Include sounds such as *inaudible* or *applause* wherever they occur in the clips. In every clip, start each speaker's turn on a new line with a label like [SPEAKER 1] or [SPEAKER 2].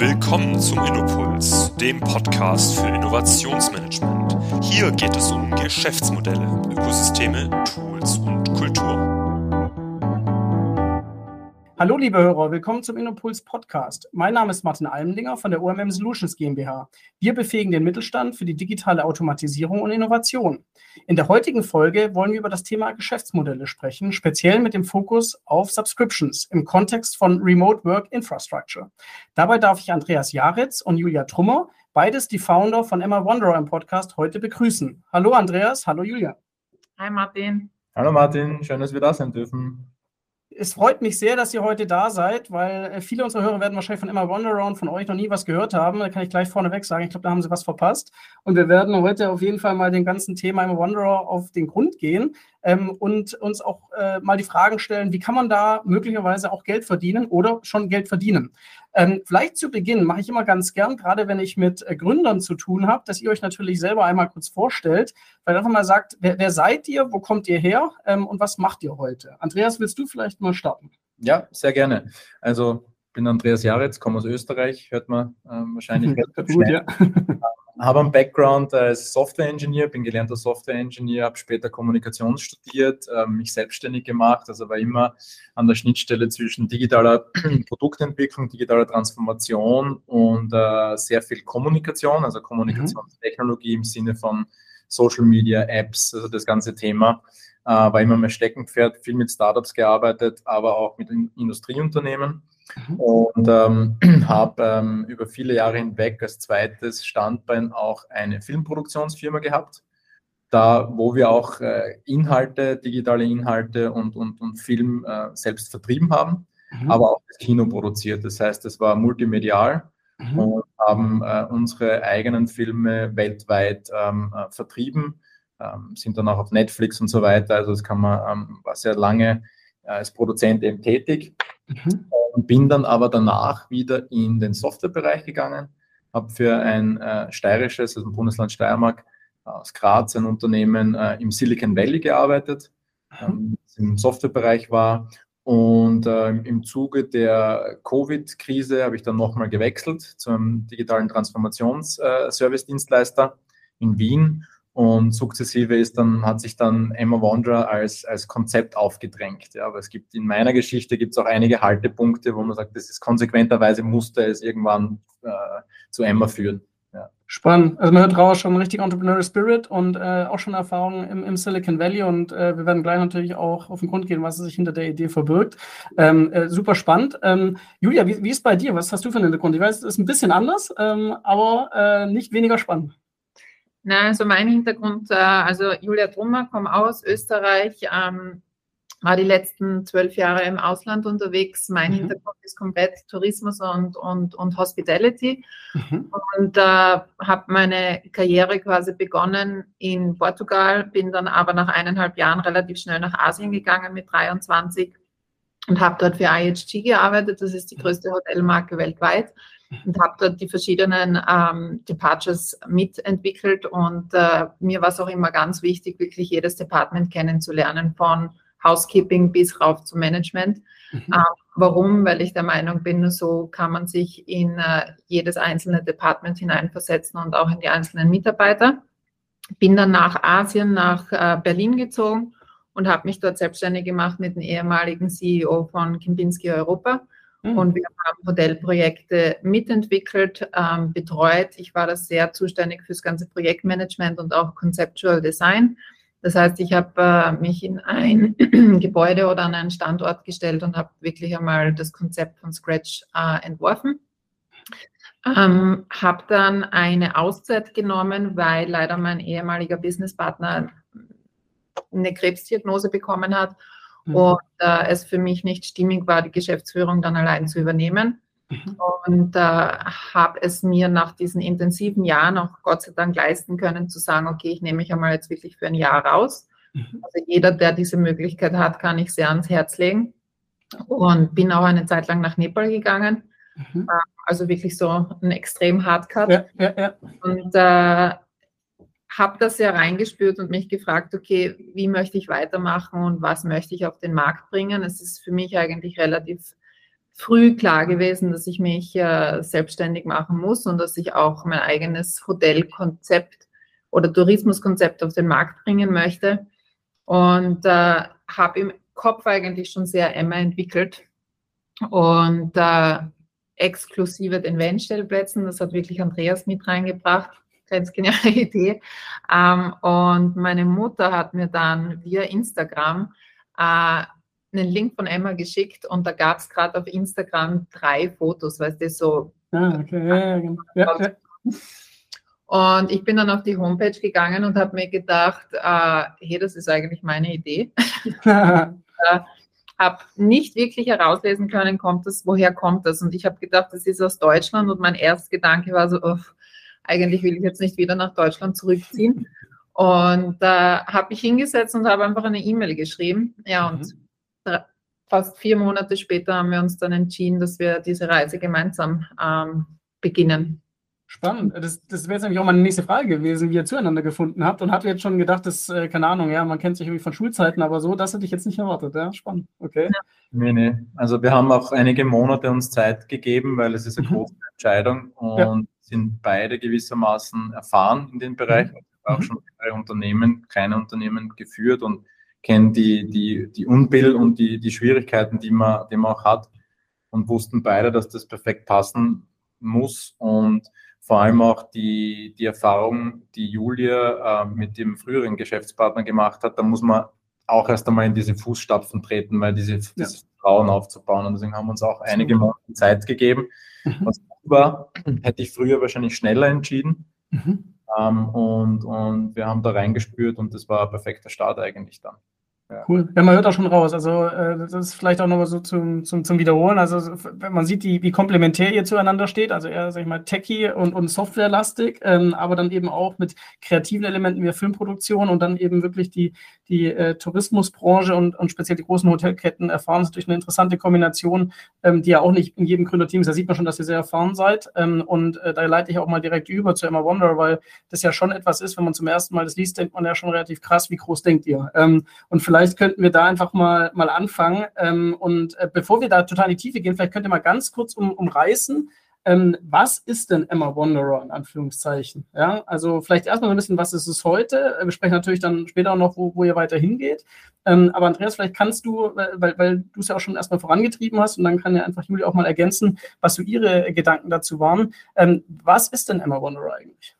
[SPEAKER 1] Willkommen zum Innopuls, dem Podcast für Innovationsmanagement. Hier geht es um Geschäftsmodelle, Ökosysteme, Tools und Kultur.
[SPEAKER 2] Hallo liebe Hörer, willkommen zum Innopuls Podcast. Mein Name ist Martin Almlinger von der OMM Solutions GmbH. Wir befähigen den Mittelstand für die digitale Automatisierung und Innovation. In der heutigen Folge wollen wir über das Thema Geschäftsmodelle sprechen, speziell mit dem Fokus auf Subscriptions im Kontext von Remote Work Infrastructure. Dabei darf ich Andreas Jaritz und Julia Trummer, beides die Founder von Emma Wanderer im Podcast, heute begrüßen. Hallo Andreas, hallo Julia.
[SPEAKER 3] Hi Martin.
[SPEAKER 4] Hallo Martin, schön, dass wir da sein dürfen
[SPEAKER 2] es freut mich sehr, dass ihr heute da seid, weil äh, viele unserer Hörer werden wahrscheinlich von Emma Wondaround von euch noch nie was gehört haben. Da kann ich gleich vorneweg sagen, ich glaube, da haben sie was verpasst. Und wir werden heute auf jeden Fall mal dem ganzen Thema Emma Wanderer auf den Grund gehen ähm, und uns auch äh, mal die Fragen stellen, wie kann man da möglicherweise auch Geld verdienen oder schon Geld verdienen. Ähm, vielleicht zu Beginn mache ich immer ganz gern, gerade wenn ich mit äh, Gründern zu tun habe, dass ihr euch natürlich selber einmal kurz vorstellt, weil einfach mal sagt, wer, wer seid ihr, wo kommt ihr her ähm, und was macht ihr heute? Andreas, willst du vielleicht mal starten?
[SPEAKER 4] Ja, sehr gerne. Also ich bin Andreas Jaretz, komme aus Österreich, hört man ähm, wahrscheinlich. *laughs* Gut, ja. *laughs* habe einen Background als Software-Engineer, bin gelernter Software-Engineer, habe später Kommunikation studiert, äh, mich selbstständig gemacht, also war immer an der Schnittstelle zwischen digitaler *clears throat* Produktentwicklung, digitaler Transformation und äh, sehr viel Kommunikation, also Kommunikationstechnologie im Sinne von Social Media, Apps, also das ganze Thema. Äh, war immer mein Steckenpferd, viel mit Startups gearbeitet, aber auch mit Industrieunternehmen Mhm. Und ähm, *clears throat* habe ähm, über viele Jahre hinweg als zweites Standbein auch eine Filmproduktionsfirma gehabt, da wo wir auch äh, Inhalte, digitale Inhalte und, und, und Film äh, selbst vertrieben haben, mhm. aber auch das Kino produziert. Das heißt, es war multimedial mhm. und haben äh, unsere eigenen Filme weltweit ähm, äh, vertrieben, ähm, sind dann auch auf Netflix und so weiter. Also das kann man, ähm, war sehr lange äh, als Produzent eben tätig. Mhm. Und bin dann aber danach wieder in den Softwarebereich gegangen, habe für ein äh, steirisches, also im Bundesland Steiermark, aus Graz ein Unternehmen äh, im Silicon Valley gearbeitet, ähm, im Softwarebereich war. Und äh, im Zuge der Covid-Krise habe ich dann nochmal gewechselt zum digitalen Transformationsservice-Dienstleister äh, in Wien und sukzessive ist dann, hat sich dann Emma Wanderer als, als Konzept aufgedrängt. Ja, aber es gibt in meiner Geschichte gibt es auch einige Haltepunkte, wo man sagt, das ist konsequenterweise musste es irgendwann äh, zu Emma führen.
[SPEAKER 2] Ja. Spannend. Also man hört raus schon richtig Entrepreneurial Spirit und äh, auch schon Erfahrungen im, im, Silicon Valley und äh, wir werden gleich natürlich auch auf den Grund gehen, was sich hinter der Idee verbirgt. Ähm, äh, super spannend. Ähm, Julia, wie, wie ist bei dir? Was hast du für einen Hintergrund? Ich weiß, es ist ein bisschen anders, ähm, aber äh, nicht weniger spannend.
[SPEAKER 3] Na, also mein Hintergrund, äh, also Julia Trummer, komme aus Österreich, ähm, war die letzten zwölf Jahre im Ausland unterwegs. Mein mhm. Hintergrund ist komplett Tourismus und, und, und Hospitality. Mhm. Und äh, habe meine Karriere quasi begonnen in Portugal, bin dann aber nach eineinhalb Jahren relativ schnell nach Asien gegangen mit 23 und habe dort für IHG gearbeitet. Das ist die größte Hotelmarke weltweit und habe dort die verschiedenen ähm, Departures mitentwickelt. Und äh, mir war es auch immer ganz wichtig, wirklich jedes Department kennenzulernen, von Housekeeping bis rauf zum Management. Mhm. Ähm, warum? Weil ich der Meinung bin, nur so kann man sich in äh, jedes einzelne Department hineinversetzen und auch in die einzelnen Mitarbeiter. Bin dann nach Asien, nach äh, Berlin gezogen und habe mich dort selbstständig gemacht mit dem ehemaligen CEO von Kempinski Europa Mhm. Und wir haben Modellprojekte mitentwickelt, ähm, betreut. Ich war da sehr zuständig fürs ganze Projektmanagement und auch Conceptual Design. Das heißt, ich habe äh, mich in ein *clears throat* Gebäude oder an einen Standort gestellt und habe wirklich einmal das Konzept von Scratch äh, entworfen. Ähm, habe dann eine Auszeit genommen, weil leider mein ehemaliger Businesspartner eine Krebsdiagnose bekommen hat Mhm. Und äh, es für mich nicht stimmig war, die Geschäftsführung dann allein zu übernehmen. Mhm. Und äh, habe es mir nach diesen intensiven Jahren auch Gott sei Dank leisten können, zu sagen, okay, ich nehme mich einmal jetzt wirklich für ein Jahr raus. Mhm. Also jeder, der diese Möglichkeit hat, kann ich sehr ans Herz legen. Und bin auch eine Zeit lang nach Nepal gegangen. Also wirklich so ein extrem Hardcut. Ja, ja, ja. Und äh, habe das ja reingespürt und mich gefragt, okay, wie möchte ich weitermachen und was möchte ich auf den Markt bringen? Es ist für mich eigentlich relativ früh klar gewesen, dass ich mich äh, selbstständig machen muss und dass ich auch mein eigenes Hotelkonzept oder Tourismuskonzept auf den Markt bringen möchte. Und äh, habe im Kopf eigentlich schon sehr Emma entwickelt und äh, exklusive den Van-Stellplätzen. Das hat wirklich Andreas mit reingebracht. Ganz geniale *laughs* Idee. Ähm, und meine Mutter hat mir dann via Instagram äh, einen Link von Emma geschickt und da gab es gerade auf Instagram drei Fotos, weißt du, so. Ah, okay. ja, genau. ja, ja. Und ich bin dann auf die Homepage gegangen und habe mir gedacht, äh, hey, das ist eigentlich meine Idee. *laughs* *laughs* äh, habe nicht wirklich herauslesen können, kommt das, woher kommt das? Und ich habe gedacht, das ist aus Deutschland und mein erster Gedanke war so, oh, eigentlich will ich jetzt nicht wieder nach Deutschland zurückziehen. Und da äh, habe ich hingesetzt und habe einfach eine E-Mail geschrieben. Ja, und mhm. fast vier Monate später haben wir uns dann entschieden, dass wir diese Reise gemeinsam ähm, beginnen.
[SPEAKER 2] Spannend. Das, das wäre jetzt nämlich auch meine nächste Frage gewesen, wie ihr zueinander gefunden habt und hatte jetzt schon gedacht, dass, äh, keine Ahnung, ja, man kennt sich irgendwie von Schulzeiten, aber so, das hätte ich jetzt nicht erwartet. Ja, spannend. Okay. Ja.
[SPEAKER 4] Nee, nee. Also wir haben auch einige Monate uns Zeit gegeben, weil es ist eine mhm. große Entscheidung und ja. Sind beide gewissermaßen erfahren in dem Bereich. Mhm. Auch mhm. schon drei Unternehmen, kleine Unternehmen geführt und kennen die, die, die Unbill und die, die Schwierigkeiten, die man, die man auch hat und wussten beide, dass das perfekt passen muss und vor allem auch die, die Erfahrung, die Julia äh, mit dem früheren Geschäftspartner gemacht hat, da muss man auch erst einmal in diese Fußstapfen treten, weil diese, ja. diese Frauen aufzubauen. Und deswegen haben wir uns auch einige Monate Zeit gegeben. Mhm. Was war, hätte ich früher wahrscheinlich schneller entschieden. Mhm. Ähm, und, und wir haben da reingespürt und das war ein perfekter Start eigentlich dann.
[SPEAKER 2] Cool. Ja, man hört auch schon raus. Also, äh, das ist vielleicht auch nochmal so zum, zum, zum Wiederholen. Also, wenn man sieht, die, wie komplementär ihr zueinander steht, also eher, sag ich mal, techy und, und softwarelastig, ähm, aber dann eben auch mit kreativen Elementen wie Filmproduktion und dann eben wirklich die, die äh, Tourismusbranche und, und speziell die großen Hotelketten erfahren. Das ist natürlich eine interessante Kombination, ähm, die ja auch nicht in jedem Gründerteam ist. Da sieht man schon, dass ihr sehr erfahren seid. Ähm, und äh, da leite ich auch mal direkt über zu Emma Wonder, weil das ja schon etwas ist, wenn man zum ersten Mal das liest, denkt man ja schon relativ krass, wie groß denkt ihr? Ähm, und vielleicht könnten wir da einfach mal, mal anfangen. Ähm, und äh, bevor wir da total in die Tiefe gehen, vielleicht könnt ihr mal ganz kurz um, umreißen, ähm, was ist denn Emma Wanderer in Anführungszeichen? Ja, also vielleicht erstmal so ein bisschen, was ist es heute? Wir sprechen natürlich dann später noch, wo, wo ihr weiter hingeht. Ähm, aber Andreas, vielleicht kannst du, weil, weil du es ja auch schon erstmal vorangetrieben hast und dann kann ja einfach Julia auch mal ergänzen, was so ihre Gedanken dazu waren. Ähm, was ist denn Emma Wanderer eigentlich?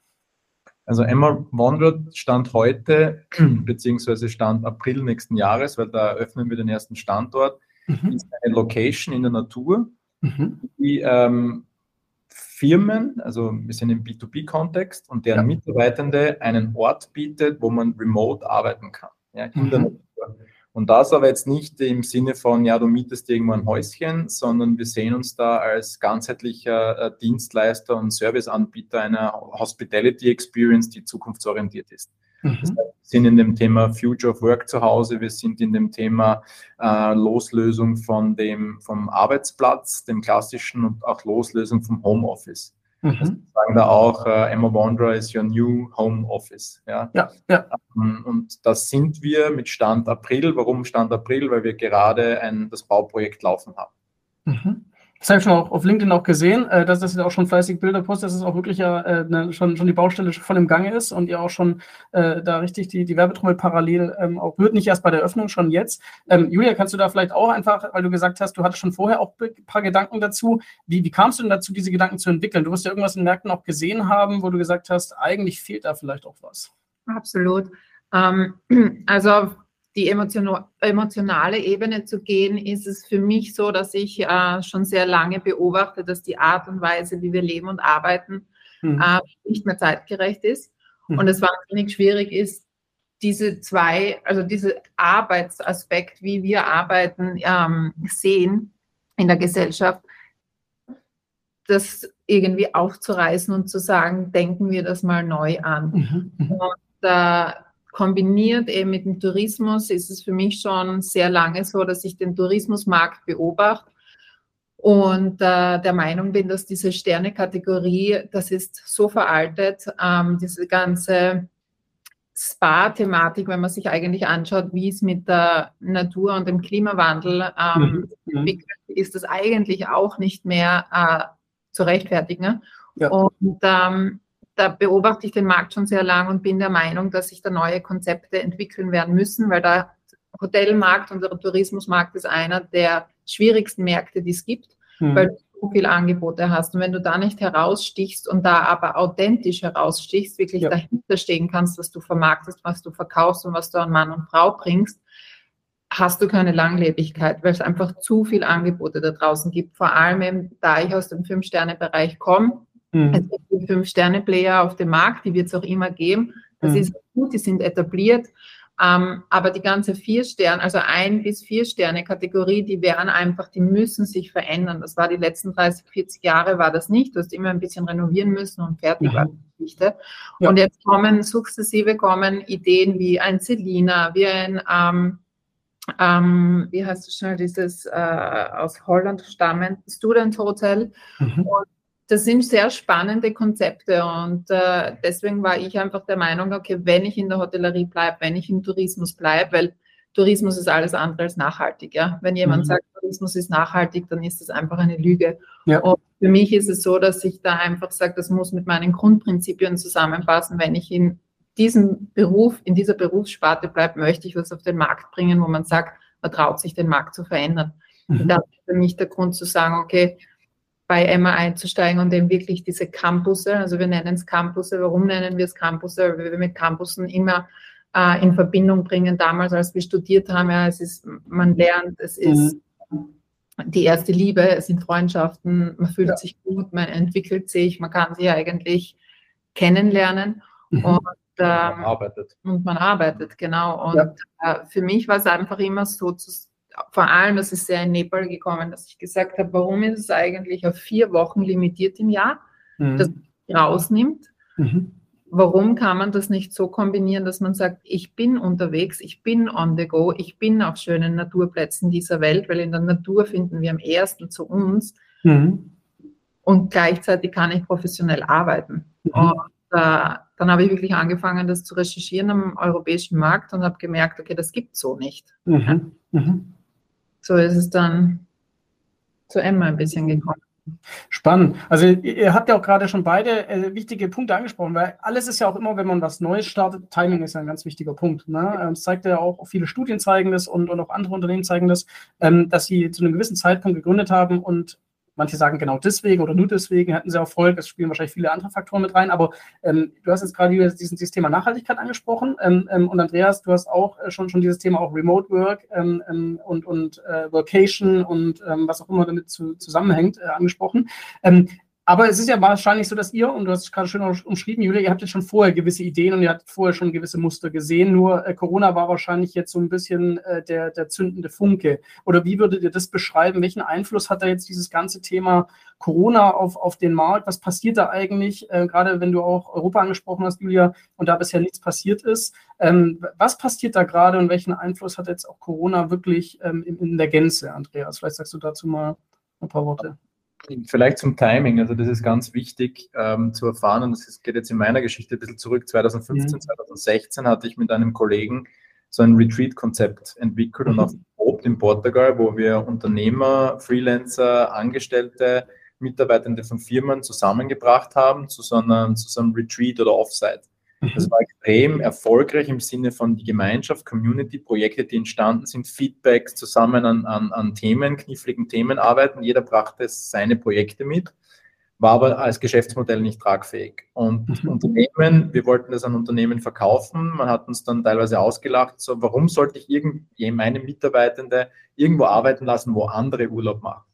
[SPEAKER 4] Also Emma Wanderer stand heute, *clears throat* beziehungsweise stand April nächsten Jahres, weil da eröffnen wir den ersten Standort, mhm. ist eine Location in der Natur, mhm. die ähm, Firmen, also wir sind im B2B-Kontext und deren ja. Mitarbeitende einen Ort bietet, wo man remote arbeiten kann. Ja, in mhm. der Natur. Und das aber jetzt nicht im Sinne von, ja, du mietest irgendwo ein Häuschen, sondern wir sehen uns da als ganzheitlicher äh, Dienstleister und Serviceanbieter einer Hospitality Experience, die zukunftsorientiert ist. Mhm. Das heißt, wir sind in dem Thema Future of Work zu Hause, wir sind in dem Thema äh, Loslösung von dem, vom Arbeitsplatz, dem klassischen und auch Loslösung vom Homeoffice. Mhm. Sagen da auch, äh, Emma Wanderer is your new home office. Ja? Ja, ja. Ähm, und das sind wir mit Stand April. Warum Stand April? Weil wir gerade ein, das Bauprojekt laufen haben.
[SPEAKER 2] Mhm. Das habe ich schon auch auf LinkedIn auch gesehen, äh, dass das auch schon fleißig Bilder postet, dass es auch wirklich ja äh, ne, schon, schon die Baustelle voll im Gange ist und ihr auch schon äh, da richtig die, die Werbetrommel parallel ähm, auch wird, nicht erst bei der Öffnung, schon jetzt. Ähm, Julia, kannst du da vielleicht auch einfach, weil du gesagt hast, du hattest schon vorher auch ein paar Gedanken dazu. Wie, wie kamst du denn dazu, diese Gedanken zu entwickeln? Du wirst ja irgendwas in Märkten auch gesehen haben, wo du gesagt hast, eigentlich fehlt da vielleicht auch was.
[SPEAKER 3] Absolut. Ähm, *clears throat* also die emotionale Ebene zu gehen, ist es für mich so, dass ich äh, schon sehr lange beobachte, dass die Art und Weise, wie wir leben und arbeiten, mhm. äh, nicht mehr zeitgerecht ist. Mhm. Und es wahnsinnig schwierig ist, diese zwei, also diese Arbeitsaspekt, wie wir arbeiten, ähm, sehen in der Gesellschaft, das irgendwie aufzureißen und zu sagen, denken wir das mal neu an. Mhm. mhm. Und äh, kombiniert eben mit dem Tourismus ist es für mich schon sehr lange so, dass ich den Tourismusmarkt beobachte und äh, der Meinung bin, dass diese Sterne-Kategorie, das ist so veraltet, ähm, diese ganze Spa-Thematik, wenn man sich eigentlich anschaut, wie es mit der Natur und dem Klimawandel ähm, mhm. entwickelt, ist das eigentlich auch nicht mehr äh, zu rechtfertigen. Ja. Und ähm, da beobachte ich den Markt schon sehr lang und bin der Meinung, dass sich da neue Konzepte entwickeln werden müssen, weil der Hotelmarkt und der Tourismusmarkt ist einer der schwierigsten Märkte, die es gibt, mhm. weil so viele Angebote hast. Und wenn du da nicht herausstichst und da aber authentisch herausstichst, wirklich ja. dahinter stehen kannst, was du vermarktest, was du verkaufst und was du an Mann und Frau bringst, hast du keine Langlebigkeit, weil es einfach zu viele Angebote da draußen gibt. Vor allem, eben, da ich aus dem Fünf-Sterne-Bereich komme, mhm. es gibt Fünf-Sterne-Player auf dem Markt, die wird es auch immer geben. Das mhm. ist gut, die sind etabliert. Ähm, aber die ganze vier Sterne, also ein bis vier Sterne Kategorie, die wären einfach, die müssen sich verändern. Das war die letzten 30, 40 Jahre war das nicht. Du hast immer ein bisschen renovieren müssen und fertig mhm. war die Geschichte. Ja. Und jetzt kommen sukzessive kommen Ideen wie ein Celina, wie ein, ähm, ähm, wie heißt es schnell, dieses äh, aus Holland stammend Student Hotel. Mhm. Und das sind sehr spannende Konzepte und äh, deswegen war ich einfach der Meinung, okay, wenn ich in der Hotellerie bleibe, wenn ich im Tourismus bleibe, weil Tourismus ist alles andere als nachhaltig. Ja? Wenn jemand mhm. sagt, Tourismus ist nachhaltig, dann ist das einfach eine Lüge. Ja. Und für mich ist es so, dass ich da einfach sage, das muss mit meinen Grundprinzipien zusammenpassen. Wenn ich in diesem Beruf, in dieser Berufssparte bleibe, möchte ich was auf den Markt bringen, wo man sagt, man traut sich, den Markt zu verändern. Mhm. Das ist für mich der Grund zu sagen, okay, bei Emma einzusteigen und eben wirklich diese Campusse, also wir nennen es Campusse, warum nennen wir es Campusse? Weil wir mit Campussen immer äh, in Verbindung bringen. Damals, als wir studiert haben, ja, es ist, man lernt, es ist mhm. die erste Liebe, es sind Freundschaften, man fühlt ja. sich gut, man entwickelt sich, man kann sich eigentlich kennenlernen mhm. und, ähm, man arbeitet. und man arbeitet, genau. Und ja. äh, für mich war es einfach immer so zu vor allem, das ist sehr in Nepal gekommen, dass ich gesagt habe, warum ist es eigentlich auf vier Wochen limitiert im Jahr, mhm. das rausnimmt. Mhm. Warum kann man das nicht so kombinieren, dass man sagt, ich bin unterwegs, ich bin on the go, ich bin auf schönen Naturplätzen dieser Welt, weil in der Natur finden wir am ersten zu uns mhm. und gleichzeitig kann ich professionell arbeiten. Mhm. Und äh, dann habe ich wirklich angefangen, das zu recherchieren am europäischen Markt und habe gemerkt, okay, das gibt es so nicht. Mhm. Mhm so ist es dann zu Emma ein bisschen gekommen.
[SPEAKER 2] Spannend. Also ihr habt ja auch gerade schon beide äh, wichtige Punkte angesprochen, weil alles ist ja auch immer, wenn man was Neues startet, Timing ist ja ein ganz wichtiger Punkt. Ne? Ähm, es zeigt ja auch, viele Studien zeigen das und, und auch andere Unternehmen zeigen das, ähm, dass sie zu einem gewissen Zeitpunkt gegründet haben und Manche sagen genau deswegen oder nur deswegen hatten sie Erfolg. Es spielen wahrscheinlich viele andere Faktoren mit rein. Aber ähm, du hast jetzt gerade dieses, dieses Thema Nachhaltigkeit angesprochen. Ähm, ähm, und Andreas, du hast auch äh, schon, schon dieses Thema auch Remote Work ähm, ähm, und, und äh, Workation und ähm, was auch immer damit zu, zusammenhängt äh, angesprochen. Aber es ist ja wahrscheinlich so, dass ihr, und du hast es gerade schön umschrieben, Julia, ihr habt jetzt schon vorher gewisse Ideen und ihr habt vorher schon gewisse Muster gesehen. Nur äh, Corona war wahrscheinlich jetzt so ein bisschen äh, der, der zündende Funke. Oder wie würdet ihr das beschreiben? Welchen Einfluss hat da jetzt dieses ganze Thema Corona auf, auf den Markt? Was passiert da eigentlich? Äh, gerade wenn du auch Europa angesprochen hast, Julia, und da bisher nichts passiert ist. Ähm, was passiert da gerade und welchen Einfluss hat jetzt auch Corona wirklich ähm, in, in der Gänze, Andreas? Vielleicht sagst du dazu mal ein paar Worte.
[SPEAKER 4] Vielleicht zum Timing, also das ist ganz wichtig ähm, zu erfahren und das geht jetzt in meiner Geschichte ein bisschen zurück. 2015, mhm. 2016 hatte ich mit einem Kollegen so ein Retreat-Konzept entwickelt mhm. und auch probt in Portugal, wo wir Unternehmer, Freelancer, Angestellte, Mitarbeitende von Firmen zusammengebracht haben zu so einem, zu so einem Retreat oder Offsite. Das war extrem erfolgreich im Sinne von die Gemeinschaft, Community, Projekte, die entstanden sind, Feedbacks zusammen an, an, an Themen, kniffligen Themen arbeiten. Jeder brachte seine Projekte mit, war aber als Geschäftsmodell nicht tragfähig. Und mhm. Unternehmen, wir wollten das an Unternehmen verkaufen, man hat uns dann teilweise ausgelacht, so warum sollte ich irgend, meine Mitarbeitende irgendwo arbeiten lassen, wo andere Urlaub machen?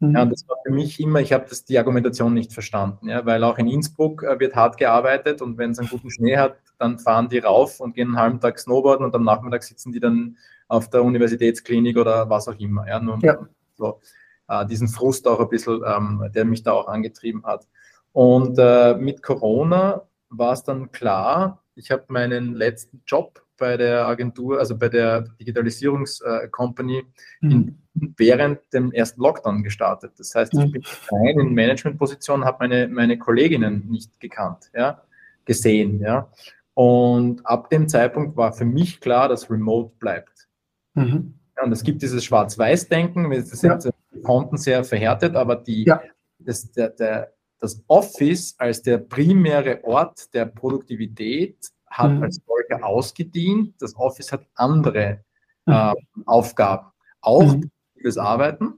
[SPEAKER 4] Ja, und das war für mich immer, ich habe die Argumentation nicht verstanden, ja, weil auch in Innsbruck äh, wird hart gearbeitet und wenn es einen guten Schnee hat, dann fahren die rauf und gehen einen halben Tag Snowboarden und am Nachmittag sitzen die dann auf der Universitätsklinik oder was auch immer. Ja, nur ja. so äh, diesen Frust auch ein bisschen, ähm, der mich da auch angetrieben hat. Und äh, mit Corona war es dann klar, ich habe meinen letzten Job bei der Agentur, also bei der Digitalisierungscompany mhm. während dem ersten Lockdown gestartet. Das heißt, ich mhm. bin rein in Managementposition, habe meine, meine Kolleginnen nicht gekannt, ja, gesehen, ja. Und ab dem Zeitpunkt war für mich klar, dass Remote bleibt. Mhm. Ja, und es gibt dieses Schwarz-Weiß-Denken, das sind ja. Konten sehr verhärtet, aber die, ja. das, der, der, das Office als der primäre Ort der Produktivität hat mhm. als solcher ausgedient. Das Office hat andere mhm. äh, Aufgaben, auch mhm. fürs Arbeiten.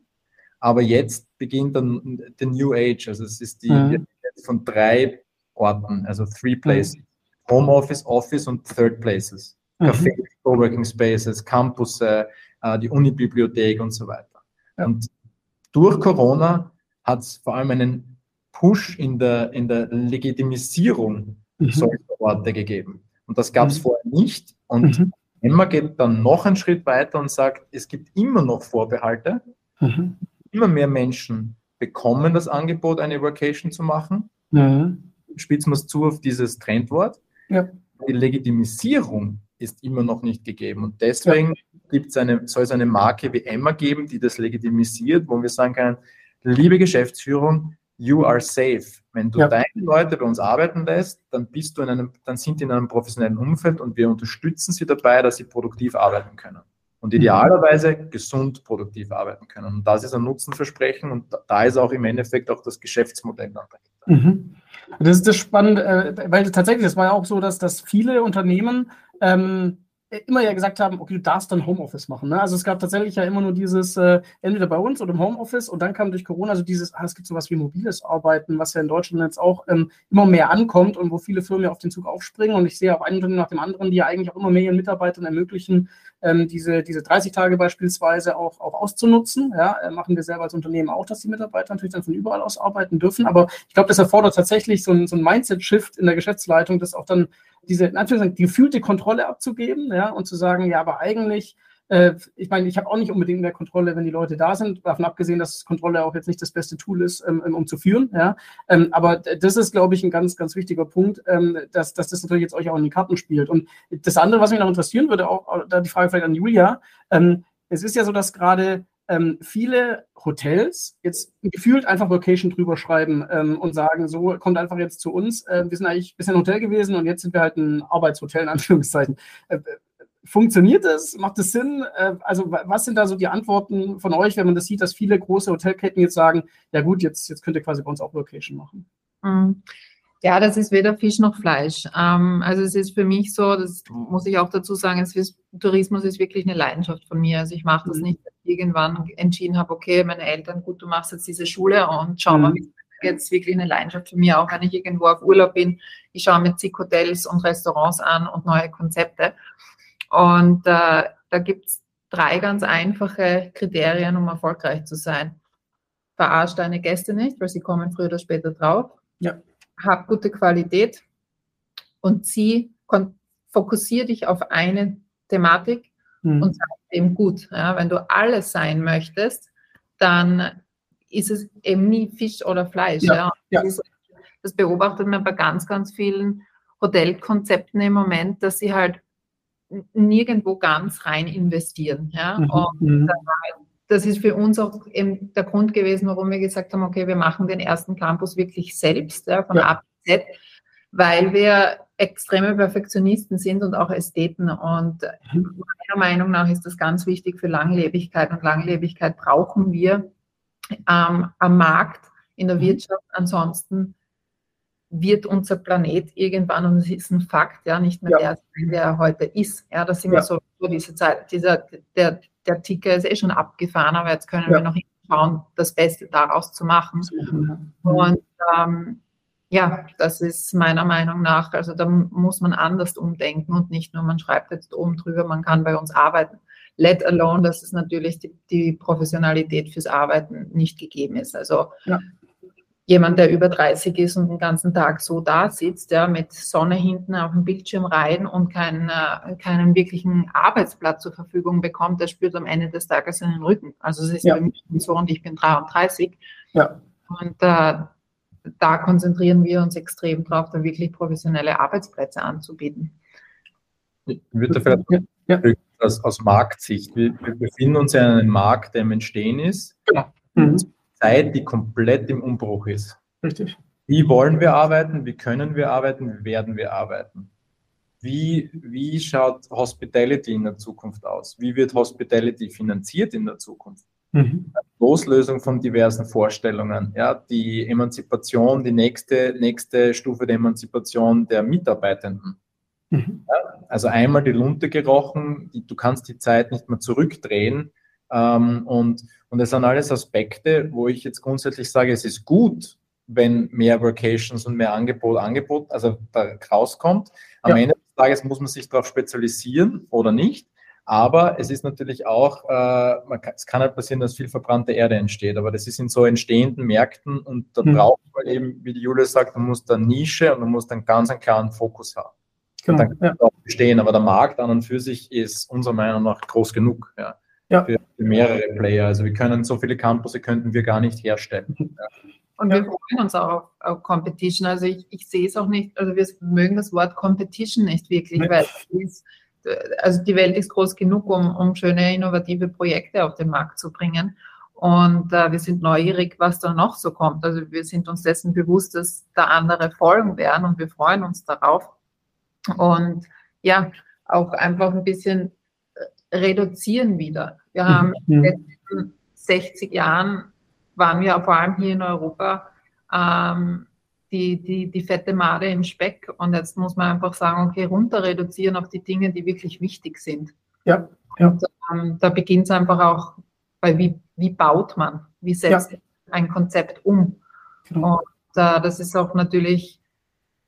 [SPEAKER 4] Aber jetzt beginnt dann der New Age. Also es ist die mhm. von drei Orten, also Three Places. Mhm. Homeoffice, Office und Third Places. Mhm. Cafés, Coworking Spaces, Campus, äh, die Unibibliothek und so weiter. Ja. Und durch Corona hat es vor allem einen Push in der, in der Legitimisierung mhm. solcher Orte gegeben. Und das gab es mhm. vorher nicht. Und mhm. Emma geht dann noch einen Schritt weiter und sagt, es gibt immer noch Vorbehalte. Mhm. Immer mehr Menschen bekommen das Angebot, eine Vacation zu machen. Mhm. Spitzen wir es zu auf dieses Trendwort. Ja. Die Legitimisierung ist immer noch nicht gegeben. Und deswegen ja. gibt's eine, soll es eine Marke wie Emma geben, die das legitimisiert, wo wir sagen können, liebe Geschäftsführung, you are safe. Wenn du ja. deine Leute bei uns arbeiten lässt, dann bist du in einem, dann sind die in einem professionellen Umfeld und wir unterstützen sie dabei, dass sie produktiv arbeiten können. Und mhm. idealerweise gesund produktiv arbeiten können. Und das ist ein Nutzenversprechen und da ist auch im Endeffekt auch das Geschäftsmodell dahinter.
[SPEAKER 2] Mhm. Das ist das Spannende, äh, weil tatsächlich, es war ja auch so, dass, dass viele Unternehmen ähm, immer ja gesagt haben, okay, du darfst dann Homeoffice machen. Ne? Also es gab tatsächlich ja immer nur dieses, äh, entweder bei uns oder im Homeoffice und dann kam durch Corona so dieses, ah, es gibt sowas wie mobiles Arbeiten, was ja in Deutschland jetzt auch ähm, immer mehr ankommt und wo viele Firmen ja auf den Zug aufspringen und ich sehe auch ein Unternehmen nach dem anderen, die ja eigentlich auch immer mehr ihren Mitarbeitern ermöglichen, ähm, diese, diese 30 Tage beispielsweise auch, auch auszunutzen. Ja, äh, machen wir selber als Unternehmen auch, dass die Mitarbeiter natürlich dann von überall aus arbeiten dürfen. Aber ich glaube, das erfordert tatsächlich so ein, so ein Mindset-Shift in der Geschäftsleitung, das auch dann diese, in Anführungszeichen, gefühlte Kontrolle abzugeben, ja, und zu sagen, ja, aber eigentlich äh, ich meine, ich habe auch nicht unbedingt mehr Kontrolle, wenn die Leute da sind, davon abgesehen, dass Kontrolle auch jetzt nicht das beste Tool ist, ähm, um zu führen. Ja? Ähm, aber das ist, glaube ich, ein ganz, ganz wichtiger Punkt, ähm, dass, dass das natürlich jetzt euch auch in die Karten spielt. Und das andere, was mich noch interessieren würde, auch da die Frage vielleicht an Julia, ähm, es ist ja so, dass gerade ähm, viele Hotels jetzt gefühlt einfach Location drüber schreiben ähm, und sagen, so kommt einfach jetzt zu uns. Äh, wir sind eigentlich bisher ein Hotel gewesen und jetzt sind wir halt ein Arbeitshotel in Anführungszeichen. Äh, Funktioniert es? Macht es Sinn? Äh, also, was sind da so die Antworten von euch, wenn man das sieht, dass viele große Hotelketten jetzt sagen, ja gut, jetzt, jetzt könnt ihr quasi bei uns auch Location machen?
[SPEAKER 3] Mhm. Ja, das ist weder Fisch noch Fleisch. Ähm, also es ist für mich so, das muss ich auch dazu sagen, es ist, Tourismus ist wirklich eine Leidenschaft von mir. Also ich mache das mhm. nicht, irgendwann entschieden habe, okay, meine Eltern, gut, du machst jetzt diese Schule und schau mal, mhm. jetzt wirklich eine Leidenschaft von mir, auch wenn ich irgendwo auf Urlaub bin. Ich schaue mir zig Hotels und Restaurants an und neue Konzepte. Und äh, da gibt es drei ganz einfache Kriterien, um erfolgreich zu sein. Verarscht deine Gäste nicht, weil sie kommen früher oder später drauf. Ja. Hab gute Qualität und zieh, fokussier dich auf eine Thematik mhm. und sei dem gut. Ja, wenn du alles sein möchtest, dann ist es eben nie Fisch oder Fleisch. Ja. ja. ja. Das, das beobachtet man bei ganz, ganz vielen Hotelkonzepten im Moment, dass sie halt nirgendwo ganz rein investieren. Ja? Mhm. Und mhm. das ist für uns auch eben der Grund gewesen, warum wir gesagt haben, okay, wir machen den ersten Campus wirklich selbst, ja, von ja. A bis Z, weil wir extreme Perfektionisten sind und auch Ästheten. Und mhm. meiner Meinung nach ist das ganz wichtig für Langlebigkeit. Und Langlebigkeit brauchen wir ähm, am Markt, in der mhm. Wirtschaft. Ansonsten wird unser Planet irgendwann, und es ist ein Fakt, ja, nicht mehr ja. der sein, der er heute ist. Ja, das sind ja. wir so, diese Zeit, dieser, der, der Ticker ist eh schon abgefahren, aber jetzt können ja. wir noch schauen, das Beste daraus zu machen. Mhm. Und ähm, ja, das ist meiner Meinung nach, also da muss man anders umdenken und nicht nur, man schreibt jetzt oben drüber, man kann bei uns arbeiten. Let alone, dass es natürlich die, die Professionalität fürs Arbeiten nicht gegeben ist. Also ja jemand, der über 30 ist und den ganzen Tag so da sitzt, ja, mit Sonne hinten auf dem Bildschirm rein und keinen, äh, keinen wirklichen Arbeitsplatz zur Verfügung bekommt, der spürt am Ende des Tages seinen Rücken. Also es ist ja. bei mir so und ich bin 33. Ja. Und äh, da konzentrieren wir uns extrem drauf, da wirklich professionelle Arbeitsplätze anzubieten.
[SPEAKER 4] Ich würde vielleicht ja. aus, aus Marktsicht, wir, wir, befinden uns ja in einem Markt, der im Entstehen ist. Ja. Mhm. Zeit, die komplett im Umbruch ist. Richtig. Wie wollen wir arbeiten? Wie können wir arbeiten? Wie werden wir arbeiten? wie, wie schaut Hospitality in der Zukunft aus? Wie wird Hospitality finanziert in der Zukunft? Mhm. Loslösung von diversen Vorstellungen, ja, die Emanzipation, die nächste, nächste Stufe der Emanzipation der Mitarbeitenden. Mhm. Ja, also einmal die Lunte gerochen, die, du kannst die Zeit nicht mehr zurückdrehen. Ähm, und, und das sind alles Aspekte, wo ich jetzt grundsätzlich sage, es ist gut, wenn mehr Vacations und mehr Angebot, Angebot, also da rauskommt. Am ja. Ende des Tages muss man sich darauf spezialisieren oder nicht. Aber es ist natürlich auch, äh, kann, es kann halt passieren, dass viel verbrannte Erde entsteht, aber das ist in so entstehenden Märkten und da mhm. braucht man eben, wie die Julia sagt, man muss da Nische und man muss dann ganz einen klaren Fokus haben. Genau, dann kann ja. auch bestehen, aber der Markt an und für sich ist unserer Meinung nach groß genug. Ja. Ja. Für, mehrere Player. Also wir können so viele Campus könnten wir gar nicht herstellen. Mhm. Ja.
[SPEAKER 3] Und wir freuen uns auch auf, auf Competition. Also ich, ich, sehe es auch nicht, also wir mögen das Wort Competition nicht wirklich, ja. weil ist, also die Welt ist groß genug, um, um schöne, innovative Projekte auf den Markt zu bringen. Und äh, wir sind neugierig, was da noch so kommt. Also wir sind uns dessen bewusst, dass da andere folgen werden und wir freuen uns darauf. Und ja, auch einfach ein bisschen reduzieren wieder. Wir haben in den letzten 60 Jahren waren wir vor allem hier in Europa ähm, die, die, die fette Made im Speck. Und jetzt muss man einfach sagen, okay, runter reduzieren auf die Dinge, die wirklich wichtig sind. Ja. ja. Und, ähm, da beginnt es einfach auch bei, wie, wie baut man, wie setzt ja. ein Konzept um. Genau. Und äh, das ist auch natürlich,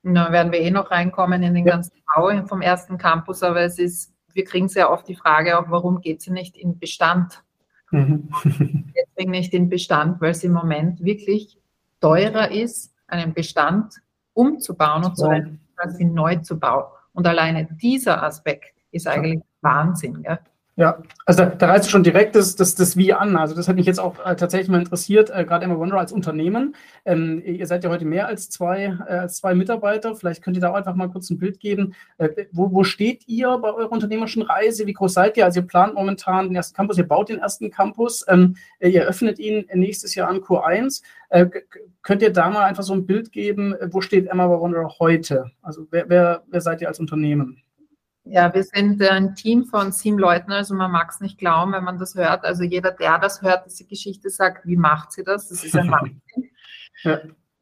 [SPEAKER 3] da werden wir eh noch reinkommen in den ja. ganzen Bau vom ersten Campus, aber es ist, wir kriegen sehr oft die Frage auch, warum geht sie nicht in Bestand? Mhm. *laughs* Deswegen nicht in Bestand, weil es im Moment wirklich teurer ist, einen Bestand umzubauen und als ihn neu zu bauen. Und alleine dieser Aspekt ist eigentlich Wahnsinn. Gell?
[SPEAKER 2] Ja, also da, da reißt du schon direkt das, das, das Wie an. Also das hat mich jetzt auch äh, tatsächlich mal interessiert, äh, gerade Emma Wonder als Unternehmen. Ähm, ihr seid ja heute mehr als zwei, äh, als zwei Mitarbeiter. Vielleicht könnt ihr da auch einfach mal kurz ein Bild geben. Äh, wo, wo steht ihr bei eurer unternehmerischen Reise? Wie groß seid ihr? Also ihr plant momentan den ersten Campus, ihr baut den ersten Campus, ähm, ihr öffnet ihn nächstes Jahr an Q1. Äh, könnt ihr da mal einfach so ein Bild geben, äh, wo steht Emma Wonder heute? Also wer, wer, wer seid ihr als Unternehmen?
[SPEAKER 3] Ja, wir sind ein Team von sieben Leuten, also man mag es nicht glauben, wenn man das hört. Also jeder, der das hört, diese Geschichte sagt, wie macht sie das? Das ist ein *laughs* Wahnsinn. ja.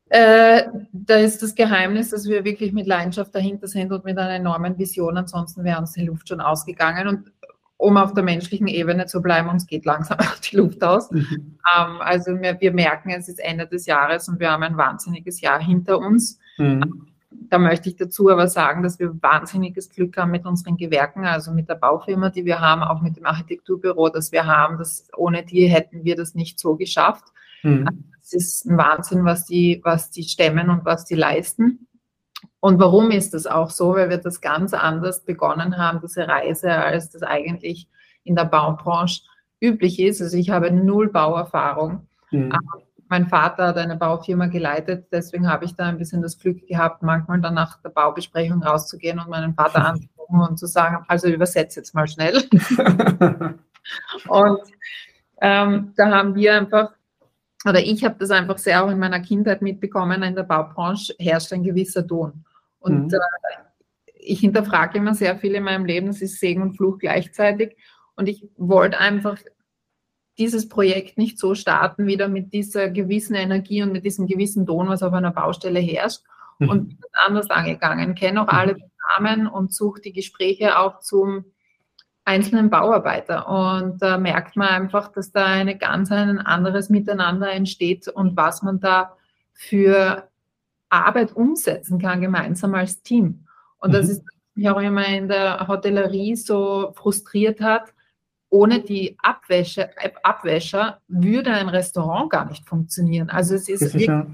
[SPEAKER 3] Äh, da ist das Geheimnis, dass wir wirklich mit Leidenschaft dahinter sind und mit einer enormen Vision. Ansonsten wäre uns die Luft schon ausgegangen. Und um auf der menschlichen Ebene zu bleiben, uns geht langsam *laughs* die Luft aus. Mhm. Ähm, also wir, wir, merken, es ist Ende des Jahres und wir haben ein wahnsinniges Jahr hinter uns. Mhm. Da möchte ich dazu aber sagen, dass wir wahnsinniges Glück haben mit unseren Gewerken, also mit der Baufirma, die wir haben, auch mit dem Architekturbüro, das wir haben. Das, ohne die hätten wir das nicht so geschafft. Mhm. Es ist ein Wahnsinn, was die, was die stemmen und was die leisten. Und warum ist das auch so? Weil wir das ganz anders begonnen haben, diese Reise, als das eigentlich in der Baubranche üblich ist. Also ich habe null Bauerfahrung. Mhm mein Vater hat eine Baufirma geleitet, deswegen habe ich da ein bisschen das Glück gehabt, manchmal dann nach der Baubesprechung rauszugehen und meinen Vater *laughs* anzurufen und zu sagen, also übersetze jetzt mal schnell. *laughs* und ähm, da haben wir einfach, oder ich habe das einfach sehr auch in meiner Kindheit mitbekommen, in der Baubranche herrscht ein gewisser Ton. Und mhm. äh, ich hinterfrage immer sehr viel in meinem Leben, das ist Segen und Fluch gleichzeitig. Und ich wollte einfach dieses Projekt nicht so starten, wieder mit dieser gewissen Energie und mit diesem gewissen Ton, was auf einer Baustelle herrscht. Mhm. Und bin anders angegangen, kenne auch alle Namen und suche die Gespräche auch zum einzelnen Bauarbeiter. Und da merkt man einfach, dass da eine ganz ein anderes Miteinander entsteht und was man da für Arbeit umsetzen kann, gemeinsam als Team. Und das mhm. ist mich auch immer in der Hotellerie so frustriert hat, ohne die Abwäsche, Abwäscher würde ein Restaurant gar nicht funktionieren. Also es ist wirklich ja.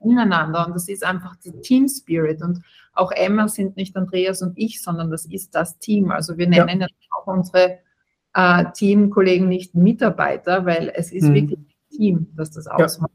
[SPEAKER 3] ineinander und das ist einfach die Team Spirit und auch Emma sind nicht Andreas und ich, sondern das ist das Team. Also wir nennen ja, auch unsere äh, Teamkollegen nicht Mitarbeiter, weil es ist mhm. wirklich ein Team, das das ausmacht.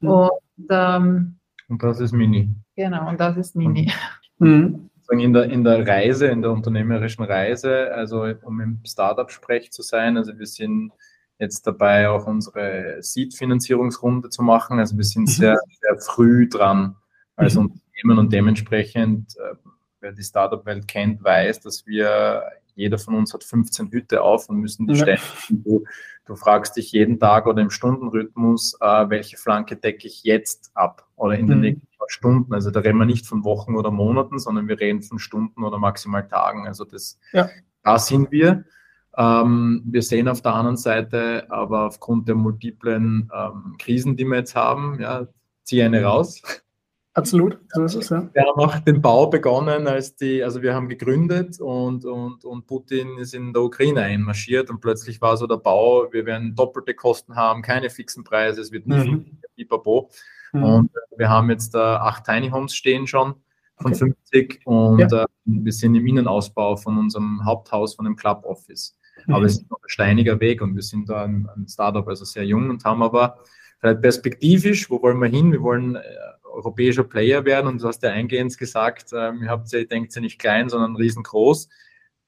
[SPEAKER 4] Ja. Und, ähm, und das ist Mini.
[SPEAKER 3] Genau, und das ist Mini.
[SPEAKER 4] Mhm sozusagen in der, in der Reise, in der unternehmerischen Reise, also um im Startup-Sprech zu sein, also wir sind jetzt dabei, auch unsere Seed-Finanzierungsrunde zu machen. Also wir sind mhm. sehr, sehr früh dran als mhm. Unternehmen und dementsprechend äh, wer die Startup-Welt kennt, weiß, dass wir, jeder von uns hat 15 Hüte auf und müssen die ja. ständig, du, du, fragst dich jeden Tag oder im Stundenrhythmus, äh, welche Flanke decke ich jetzt ab oder in den mhm. nächsten paar Stunden. Also da reden wir nicht von Wochen oder Monaten, sondern wir reden von Stunden oder maximal Tagen. Also das, ja. da sind wir. Ähm, wir sehen auf der anderen Seite aber aufgrund der multiplen ähm, Krisen, die wir jetzt haben, ja, ziehe eine raus.
[SPEAKER 2] Absolut, so ist es, ja.
[SPEAKER 4] Wir haben auch den Bau begonnen, als die, also wir haben gegründet und, und, und Putin ist in der Ukraine einmarschiert und plötzlich war so der Bau, wir werden doppelte Kosten haben, keine fixen Preise, es wird nie mhm. Pipapo. Mhm. Und wir haben jetzt äh, acht Tiny Homes stehen schon von okay. 50 und ja. äh, wir sind im Innenausbau von unserem Haupthaus, von dem Club Office. Mhm. Aber es ist noch ein steiniger Weg und wir sind da ein, ein Startup, also sehr jung und haben aber vielleicht perspektivisch, wo wollen wir hin? Wir wollen äh, europäischer Player werden und du hast ja eingehend gesagt, ähm, ihr habt ja, denkt ja nicht klein, sondern riesengroß.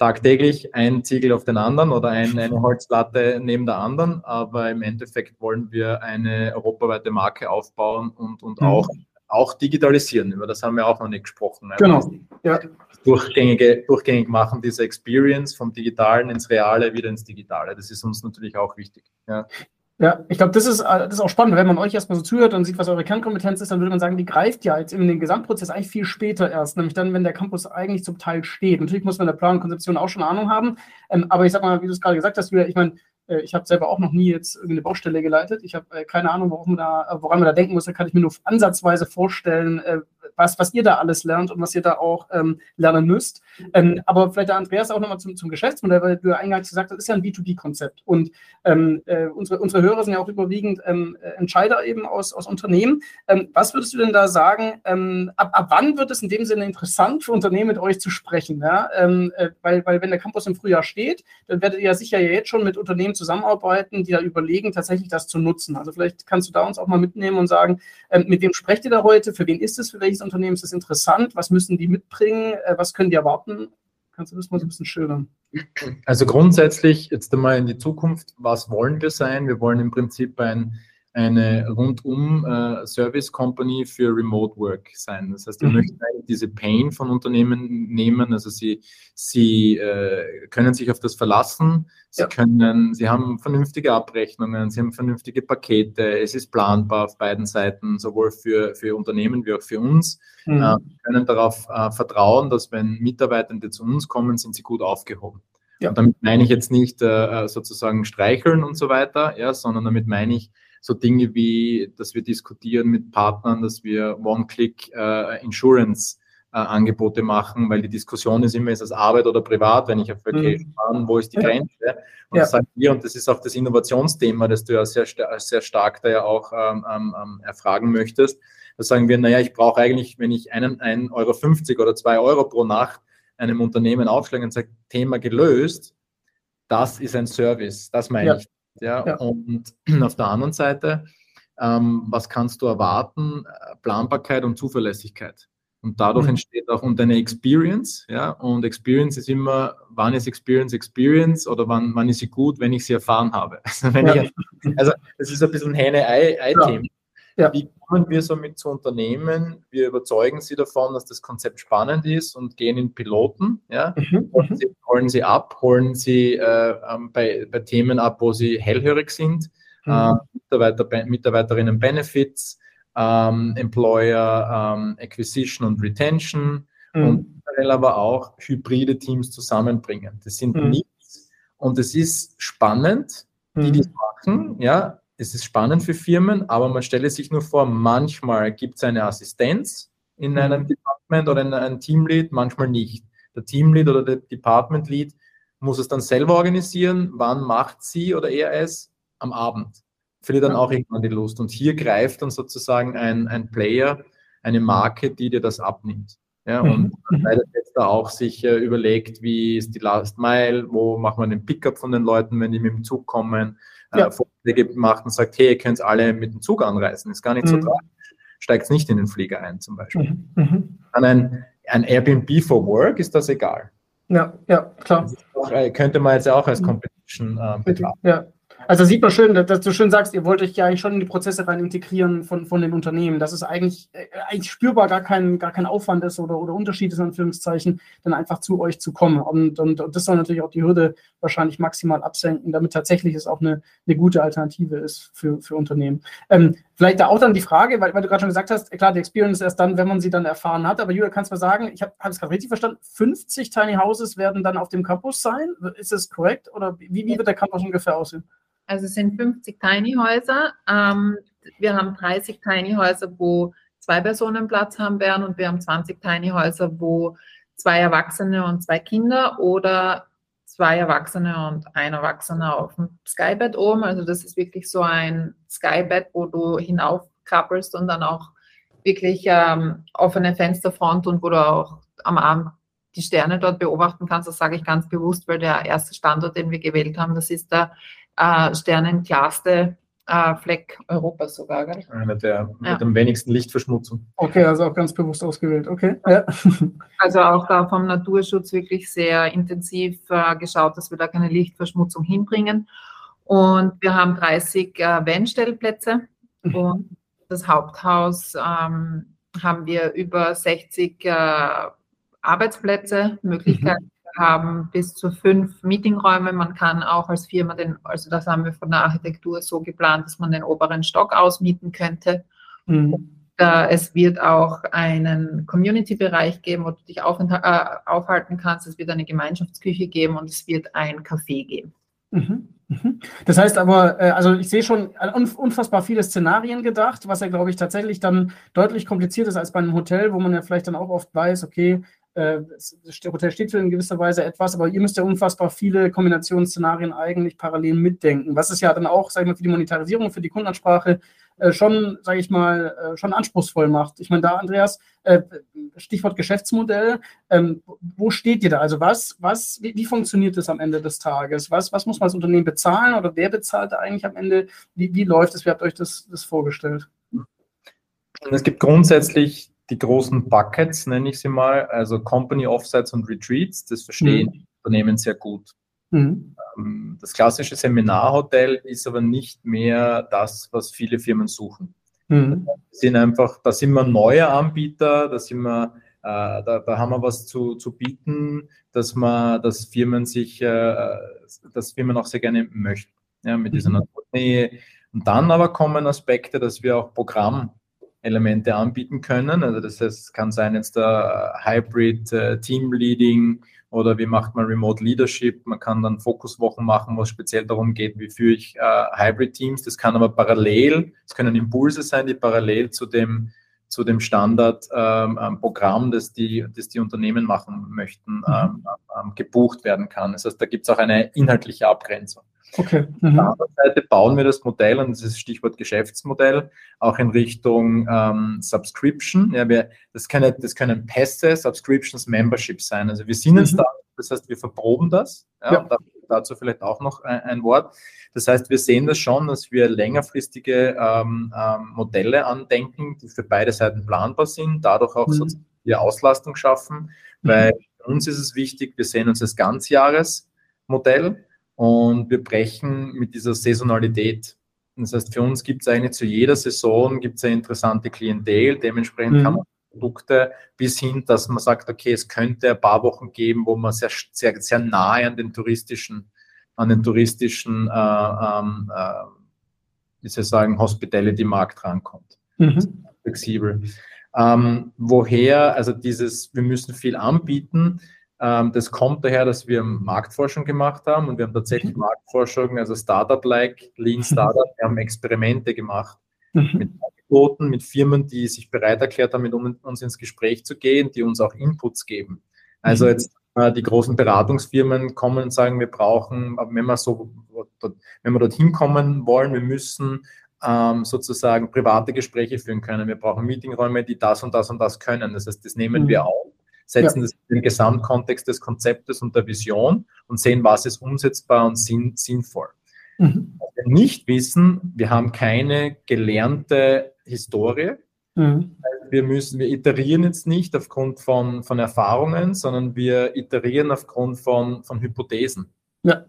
[SPEAKER 4] Tagtäglich ein Ziegel auf den anderen oder ein, eine Holzlatte neben der anderen, aber im Endeffekt wollen wir eine europaweite Marke aufbauen und, und mhm. auch, auch digitalisieren. Über das haben wir auch noch nicht gesprochen.
[SPEAKER 2] Ne? Genau. Ja.
[SPEAKER 4] Durchgängige, durchgängig machen, diese Experience vom Digitalen ins Reale wieder ins Digitale. Das ist uns natürlich auch wichtig.
[SPEAKER 2] Ja. Ja, ich glaube, das ist, äh, das ist auch spannend. Wenn man euch erstmal so zuhört und sieht, was eure Kernkompetenz ist, dann würde man sagen, die greift ja jetzt in den Gesamtprozess eigentlich viel später erst, nämlich dann, wenn der Campus eigentlich zum Teil steht. Natürlich muss man in der Plan und Konzeption auch schon Ahnung haben, ähm, aber ich sag mal, wie du es gerade gesagt hast, Julia, ich meine, äh, ich habe selber auch noch nie jetzt irgendeine Baustelle geleitet. Ich habe äh, keine Ahnung, woran man, da, woran man da denken muss. Da kann ich mir nur ansatzweise vorstellen, äh, was, was ihr da alles lernt und was ihr da auch ähm, lernen müsst. Ähm, aber vielleicht der Andreas auch nochmal zum, zum Geschäftsmodell, weil du ja eingangs gesagt hast, das ist ja ein B2B-Konzept. Und ähm, äh, unsere, unsere Hörer sind ja auch überwiegend ähm, Entscheider eben aus, aus Unternehmen. Ähm, was würdest du denn da sagen, ähm, ab, ab wann wird es in dem Sinne interessant für Unternehmen mit euch zu sprechen? Ja? Äh, weil, weil wenn der Campus im Frühjahr steht, dann werdet ihr ja sicher jetzt schon mit Unternehmen zusammenarbeiten, die da überlegen, tatsächlich das zu nutzen. Also vielleicht kannst du da uns auch mal mitnehmen und sagen, mit wem sprecht ihr da heute, für wen ist es, für welches Unternehmen ist es interessant, was müssen die mitbringen, äh, was können die erwarten? Kannst du das mal so ein bisschen schildern?
[SPEAKER 4] Also grundsätzlich jetzt einmal in die Zukunft, was wollen wir sein? Wir wollen im Prinzip ein eine rundum äh, Service Company für Remote Work sein. Das heißt, wir mhm. möchten eigentlich diese Pain von Unternehmen nehmen. Also sie, sie äh, können sich auf das verlassen. Sie ja. können, sie haben vernünftige Abrechnungen, sie haben vernünftige Pakete. Es ist planbar auf beiden Seiten, sowohl für, für Unternehmen wie auch für uns. Mhm. Äh, können darauf äh, vertrauen, dass wenn Mitarbeitende zu uns kommen, sind sie gut aufgehoben. Ja. Und damit meine ich jetzt nicht äh, sozusagen streicheln und so weiter, ja, sondern damit meine ich, so Dinge wie, dass wir diskutieren mit Partnern, dass wir One-Click-Insurance äh, äh, Angebote machen, weil die Diskussion ist immer, ist das Arbeit oder privat, wenn ich auf Vacation mhm. fahre, wo ist die Grenze? Und ja. das sagen wir, und das ist auch das Innovationsthema, das du ja sehr, sehr stark da ja auch ähm, ähm, ähm, erfragen möchtest. Da sagen wir, naja, ich brauche eigentlich, wenn ich einen, 1,50 Euro oder 2 Euro pro Nacht einem Unternehmen aufschlage und sage, Thema gelöst, das ist ein Service, das meine ja. ich. Ja, ja. Und *clears throat* auf der anderen Seite, ähm, was kannst du erwarten? Planbarkeit und Zuverlässigkeit. Und dadurch mhm. entsteht auch und eine Experience, ja, und Experience ist immer, wann ist Experience Experience oder wann, wann ist sie gut, wenn ich sie erfahren habe. *laughs* Also, wenn ja. ich, also das ist ein bisschen Hähne-Ei-Thema. Ja. Wie kommen wir somit zu Unternehmen? Wir überzeugen sie davon, dass das Konzept spannend ist und gehen in Piloten. Ja? Mhm. Holen, mhm. sie, holen sie ab, holen sie äh, ähm, bei, bei Themen ab, wo sie hellhörig sind. Mhm. Äh, Mitarbeiter, Mitarbeiterinnen Benefits, ähm, Employer ähm, Acquisition und Retention mhm. und aber auch hybride Teams zusammenbringen. Das sind mhm. nichts und es ist spannend, die mhm. das machen, ja, es ist spannend für Firmen, aber man stelle sich nur vor, manchmal gibt es eine Assistenz in einem mhm. Department oder in einem Teamlead, manchmal nicht. Der Teamlead oder der Department Lead muss es dann selber organisieren. Wann macht sie oder er es? Am Abend. Verliert dann auch irgendwann die Lust. Und hier greift dann sozusagen ein, ein Player, eine Marke, die dir das abnimmt. Ja, und mhm. leider jetzt da auch sich äh, überlegt, wie ist die Last Mile, wo macht man den Pickup von den Leuten, wenn die mit dem Zug kommen, ja. Vorschläge macht und sagt, hey, ihr könnt alle mit dem Zug anreisen, ist gar nicht mhm. so tragisch. Steigt nicht in den Flieger ein zum Beispiel. Mhm. mhm. An ein, ein Airbnb for Work ist das egal.
[SPEAKER 2] Ja, ja, klar.
[SPEAKER 4] Auch, äh, könnte man jetzt auch als mhm. Competition äh, betrachten.
[SPEAKER 2] Ja. Also sieht man schön, dass du schön sagst, ihr wollt euch ja eigentlich schon in die Prozesse rein integrieren von, von den Unternehmen, dass es eigentlich, äh, eigentlich spürbar gar kein, gar kein Aufwand ist oder, oder Unterschied ist, in Anführungszeichen, dann einfach zu euch zu kommen. Und, und, und das soll natürlich auch die Hürde wahrscheinlich maximal absenken, damit tatsächlich es auch eine, eine gute Alternative ist für, für Unternehmen. Ähm, vielleicht da auch dann die Frage, weil, weil du gerade schon gesagt hast, klar, die Experience erst dann, wenn man sie dann erfahren hat, aber Julia, kannst du mal sagen, ich habe hab es gerade richtig verstanden, 50 Tiny Houses werden dann auf dem Campus sein? Ist das korrekt? Oder wie, wie wird der Campus ungefähr aussehen?
[SPEAKER 3] Also es sind 50 Tiny Häuser. Ähm, wir haben 30 Tiny Häuser, wo zwei Personen Platz haben werden und wir haben 20 Tiny Häuser, wo zwei Erwachsene und zwei Kinder oder zwei Erwachsene und ein Erwachsener auf dem Skybed oben. Also das ist wirklich so ein Skybed, wo du hinaufkrabbelst und dann auch wirklich ähm, offene Fensterfront und wo du auch am Abend die Sterne dort beobachten kannst. Das sage ich ganz bewusst, weil der erste Standort, den wir gewählt haben, das ist der äh, sternenklarste äh, Fleck Europas sogar. Gell?
[SPEAKER 4] Einer der ja. mit am wenigsten Lichtverschmutzung.
[SPEAKER 2] Okay, also auch ganz bewusst ausgewählt. Okay. Ja. *laughs*
[SPEAKER 3] Also auch da vom Naturschutz wirklich sehr intensiv äh, geschaut, dass wir da keine Lichtverschmutzung hinbringen. Und wir haben 30 äh, Van-Stellplätze mhm. und das Haupthaus ähm, haben wir über 60 äh, Arbeitsplätze, Möglichkeiten haben bis zu fünf Meetingräume. Man kann auch als Firma den, also das haben wir von der Architektur so geplant, dass man den oberen Stock ausmieten könnte. Mhm. Es wird auch einen Community-Bereich geben, wo du dich äh, aufhalten kannst. Es wird eine Gemeinschaftsküche geben und es wird ein Café geben.
[SPEAKER 2] Mhm. mhm. Das heißt aber, äh, also ich sehe schon unfassbar viele Szenarien gedacht, was ja, glaube ich, tatsächlich dann deutlich kompliziert ist als bei einem Hotel, wo man ja vielleicht dann auch oft weiß, okay, äh, das Hotel steht für in gewisser Weise etwas, aber ihr müsst ja unfassbar viele Kombinationsszenarien eigentlich parallel mitdenken, was es ja dann auch, sage ich mal, für die Monetarisierung, für die Kundenansprache äh, schon, sage ich mal, äh, schon anspruchsvoll macht. Ich meine, da, Andreas, äh, Stichwort Geschäftsmodell, ähm, wo steht ihr da? Also was, was, wie, wie, funktioniert das am Ende des Tages? Was, was muss man als Unternehmen bezahlen oder wer bezahlt da eigentlich am Ende? Wie, wie läuft es? Wie habt ihr euch das, das vorgestellt?
[SPEAKER 4] Es gibt grundsätzlich die großen Buckets, nenne ich sie mal, also Company Offsites und Retreats, das verstehen mhm. Unternehmen sehr gut. Mhm. Ähm, das klassische Seminarhotel ist aber nicht mehr das, was viele Firmen suchen. Mhm. Sind einfach, da sind wir neue Anbieter, da sind wir, äh, da, da, haben wir was zu, zu bieten, dass man, dass Firmen sich, äh, dass Firmen auch sehr gerne möchten, ja, mit dieser mhm. Naturnähe. Und dann aber kommen Aspekte, dass wir auch Programm Elemente anbieten können. Also das heißt, es kann sein jetzt der Hybrid äh, Team Leading oder wie macht man Remote Leadership. Man kann dann Fokuswochen machen, wo es speziell darum geht, wie führe ich äh, Hybrid Teams. Das kann aber parallel, es können Impulse sein, die parallel zu dem zu dem Standardprogramm, ähm, das, die, das die Unternehmen machen möchten, mhm. ähm, ähm, gebucht werden kann. Das heißt, da gibt es auch eine inhaltliche Abgrenzung. Okay. Mhm. Auf der anderen Seite bauen wir das Modell, und das ist Stichwort Geschäftsmodell, auch in Richtung ähm, Subscription. Ja, wir, das, können, das können Pässe, Subscriptions, Memberships sein. Also wir sind jetzt mhm. da, das heißt, wir verproben das. Ja, ja. dazu vielleicht auch noch ein, ein, Wort. Das heißt, wir sehen das schon, dass wir längerfristige ähm, ähm, Modelle andenken, die für beide Seiten planbar sind, dadurch auch mhm. sozusagen die Auslastung schaffen, mhm. weil für uns ist es wichtig, wir sehen uns als Ganzjahresmodell und wir brechen mit dieser Saisonalität. Das heißt, für uns gibt es eigentlich zu jeder Saison gibt's eine interessante Klientel. Dementsprechend mhm. kann man Produkte bis hin, dass man sagt, okay, es könnte ein paar Wochen geben, wo man sehr, sehr, sehr nahe an den touristischen, an den touristischen, äh, ähm, äh, wie soll ich sagen, Hospitality-Markt rankommt. Mhm. Flexibel. Ähm, woher, also dieses, wir müssen viel anbieten, das kommt daher, dass wir Marktforschung gemacht haben und wir haben tatsächlich mhm. Marktforschung, also Startup-like, Lean *laughs* Startup, wir haben Experimente gemacht mhm. mit Angeboten, mit Firmen, die sich bereit erklärt haben, mit uns ins Gespräch zu gehen, die uns auch Inputs geben. Also mhm. jetzt äh, die großen Beratungsfirmen kommen und sagen, wir brauchen, wenn wir so, wenn wir dorthin kommen wollen, wir müssen ähm, sozusagen private Gespräche führen können. Wir brauchen Meetingräume, die das und das und das können. Das heißt, das nehmen wir auf setzen ja. das in den Gesamtkontext des Konzeptes und der Vision und sehen, was ist umsetzbar und sinn, sinnvoll. Mhm. Was wir nicht wissen, wir haben keine gelernte Historie. Mhm. Wir müssen, wir iterieren jetzt nicht aufgrund von, von Erfahrungen, sondern wir iterieren aufgrund von, von Hypothesen. Ja.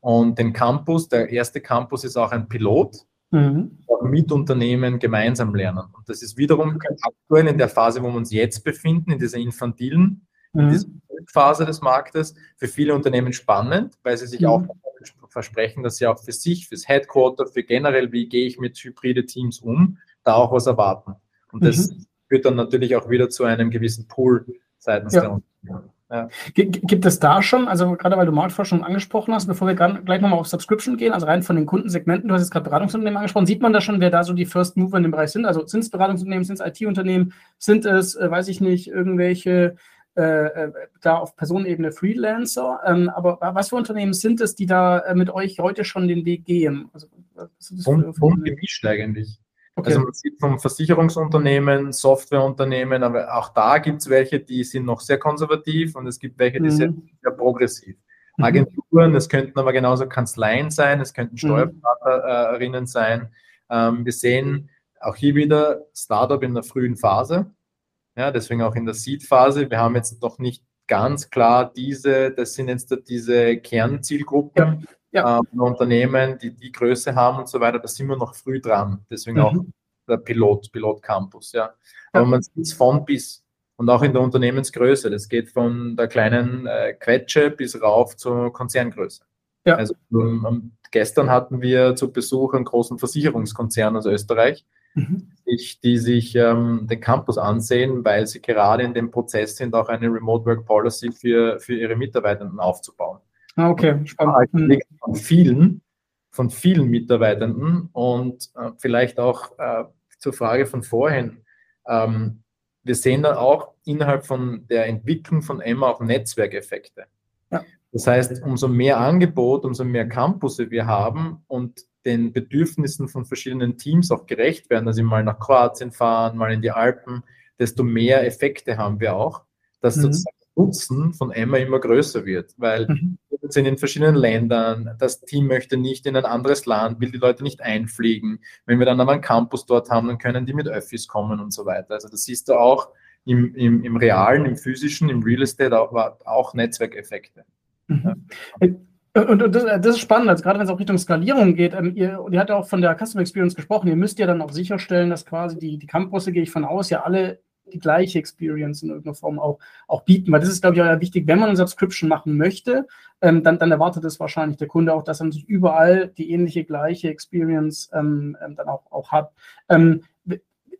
[SPEAKER 4] Und den Campus, der erste Campus ist auch ein Pilot, mhm. mit Unternehmen gemeinsam lernen. Und das ist wiederum aktuell in der Phase, wo wir uns jetzt befinden, in dieser infantilen in mhm. dieser Phase des Marktes, für viele Unternehmen spannend, weil sie sich mhm. auch versprechen, dass sie auch für sich, fürs Headquarter, für generell, wie gehe ich mit hybride Teams um, da auch was erwarten. Und das mhm. führt dann natürlich auch wieder zu einem gewissen Pool seitens ja. der Unternehmen.
[SPEAKER 2] Ja. Gibt es da schon, also gerade weil du Marktforschung angesprochen hast, bevor wir gleich nochmal auf Subscription gehen, also rein von den Kundensegmenten, du hast jetzt gerade Beratungsunternehmen angesprochen, sieht man da schon, wer da so die First Mover in dem Bereich sind? Also sind es Beratungsunternehmen, sind es IT-Unternehmen, sind es, äh, weiß ich nicht, irgendwelche äh, äh, da auf Personenebene Freelancer. Ähm, aber was für Unternehmen sind es, die da äh, mit euch heute schon den Weg gehen? Also,
[SPEAKER 4] Bunt gemischt eigentlich. Okay. Also man sieht vom Versicherungsunternehmen, Softwareunternehmen, aber auch da gibt es welche, die sind noch sehr konservativ und es gibt welche, die mhm. sind sehr progressiv. Mhm. Agenturen, es könnten aber genauso Kanzleien sein, es könnten mhm. Steuerberaterinnen sein. Ähm, wir sehen auch hier wieder Startup in der frühen Phase. Ja, deswegen auch in der Seed-Phase. Wir haben jetzt noch nicht ganz klar diese, das sind jetzt diese Kernzielgruppen ja. Äh, Unternehmen, die die Größe haben und so weiter. Da sind wir noch früh dran. Deswegen mhm. auch der Pilot, Pilot Campus. Ja. Aber man sieht es von bis und auch in der Unternehmensgröße. Das geht von der kleinen äh, Quetsche bis rauf zur Konzerngröße. Ja. Also um, gestern hatten wir zu Besuch einen großen Versicherungskonzern aus Österreich mhm. die sich ähm, den Campus ansehen, weil sie gerade in dem Prozess sind, auch eine Remote Work Policy für, für ihre Mitarbeitenden aufzubauen.
[SPEAKER 2] Ah, okay, spannend.
[SPEAKER 4] Mhm. Von vielen, von vielen Mitarbeitenden und äh, vielleicht auch äh, zur Frage von vorhin. Ähm, wir sehen dann auch innerhalb von der Entwicklung von Emma auch Netzwerkeffekte. Ja. Das heißt, umso mehr Angebot, umso mehr Campus wir haben und den Bedürfnissen von verschiedenen Teams auch gerecht werden, dass sie mal nach Kroatien fahren, mal in die Alpen, desto mehr Effekte haben wir auch, dass mhm. sozusagen Nutzen von Emma immer größer wird, weil mhm. wir sind in verschiedenen Ländern, das Team möchte nicht in ein anderes Land, will die Leute nicht einfliegen. Wenn wir dann aber einen Campus dort haben, dann können die mit Öffis kommen und so weiter. Also das siehst du auch im, im, im realen, im physischen, im Real Estate auch, auch Netzwerkeffekte. Mhm.
[SPEAKER 2] Ja. Und, und das, das, ist spannend, also gerade wenn es auch Richtung Skalierung geht. Ähm, ihr, und ihr habt ja auch von der Customer Experience gesprochen. Ihr müsst ja dann auch sicherstellen, dass quasi die, die Campusse, gehe ich von aus, ja alle die gleiche Experience in irgendeiner Form auch, auch bieten. Weil das ist, glaube ich, auch wichtig, wenn man eine Subscription machen möchte, ähm, dann, dann erwartet es wahrscheinlich der Kunde auch, dass er natürlich überall die ähnliche, gleiche Experience ähm, ähm dann auch, auch hat. Ähm,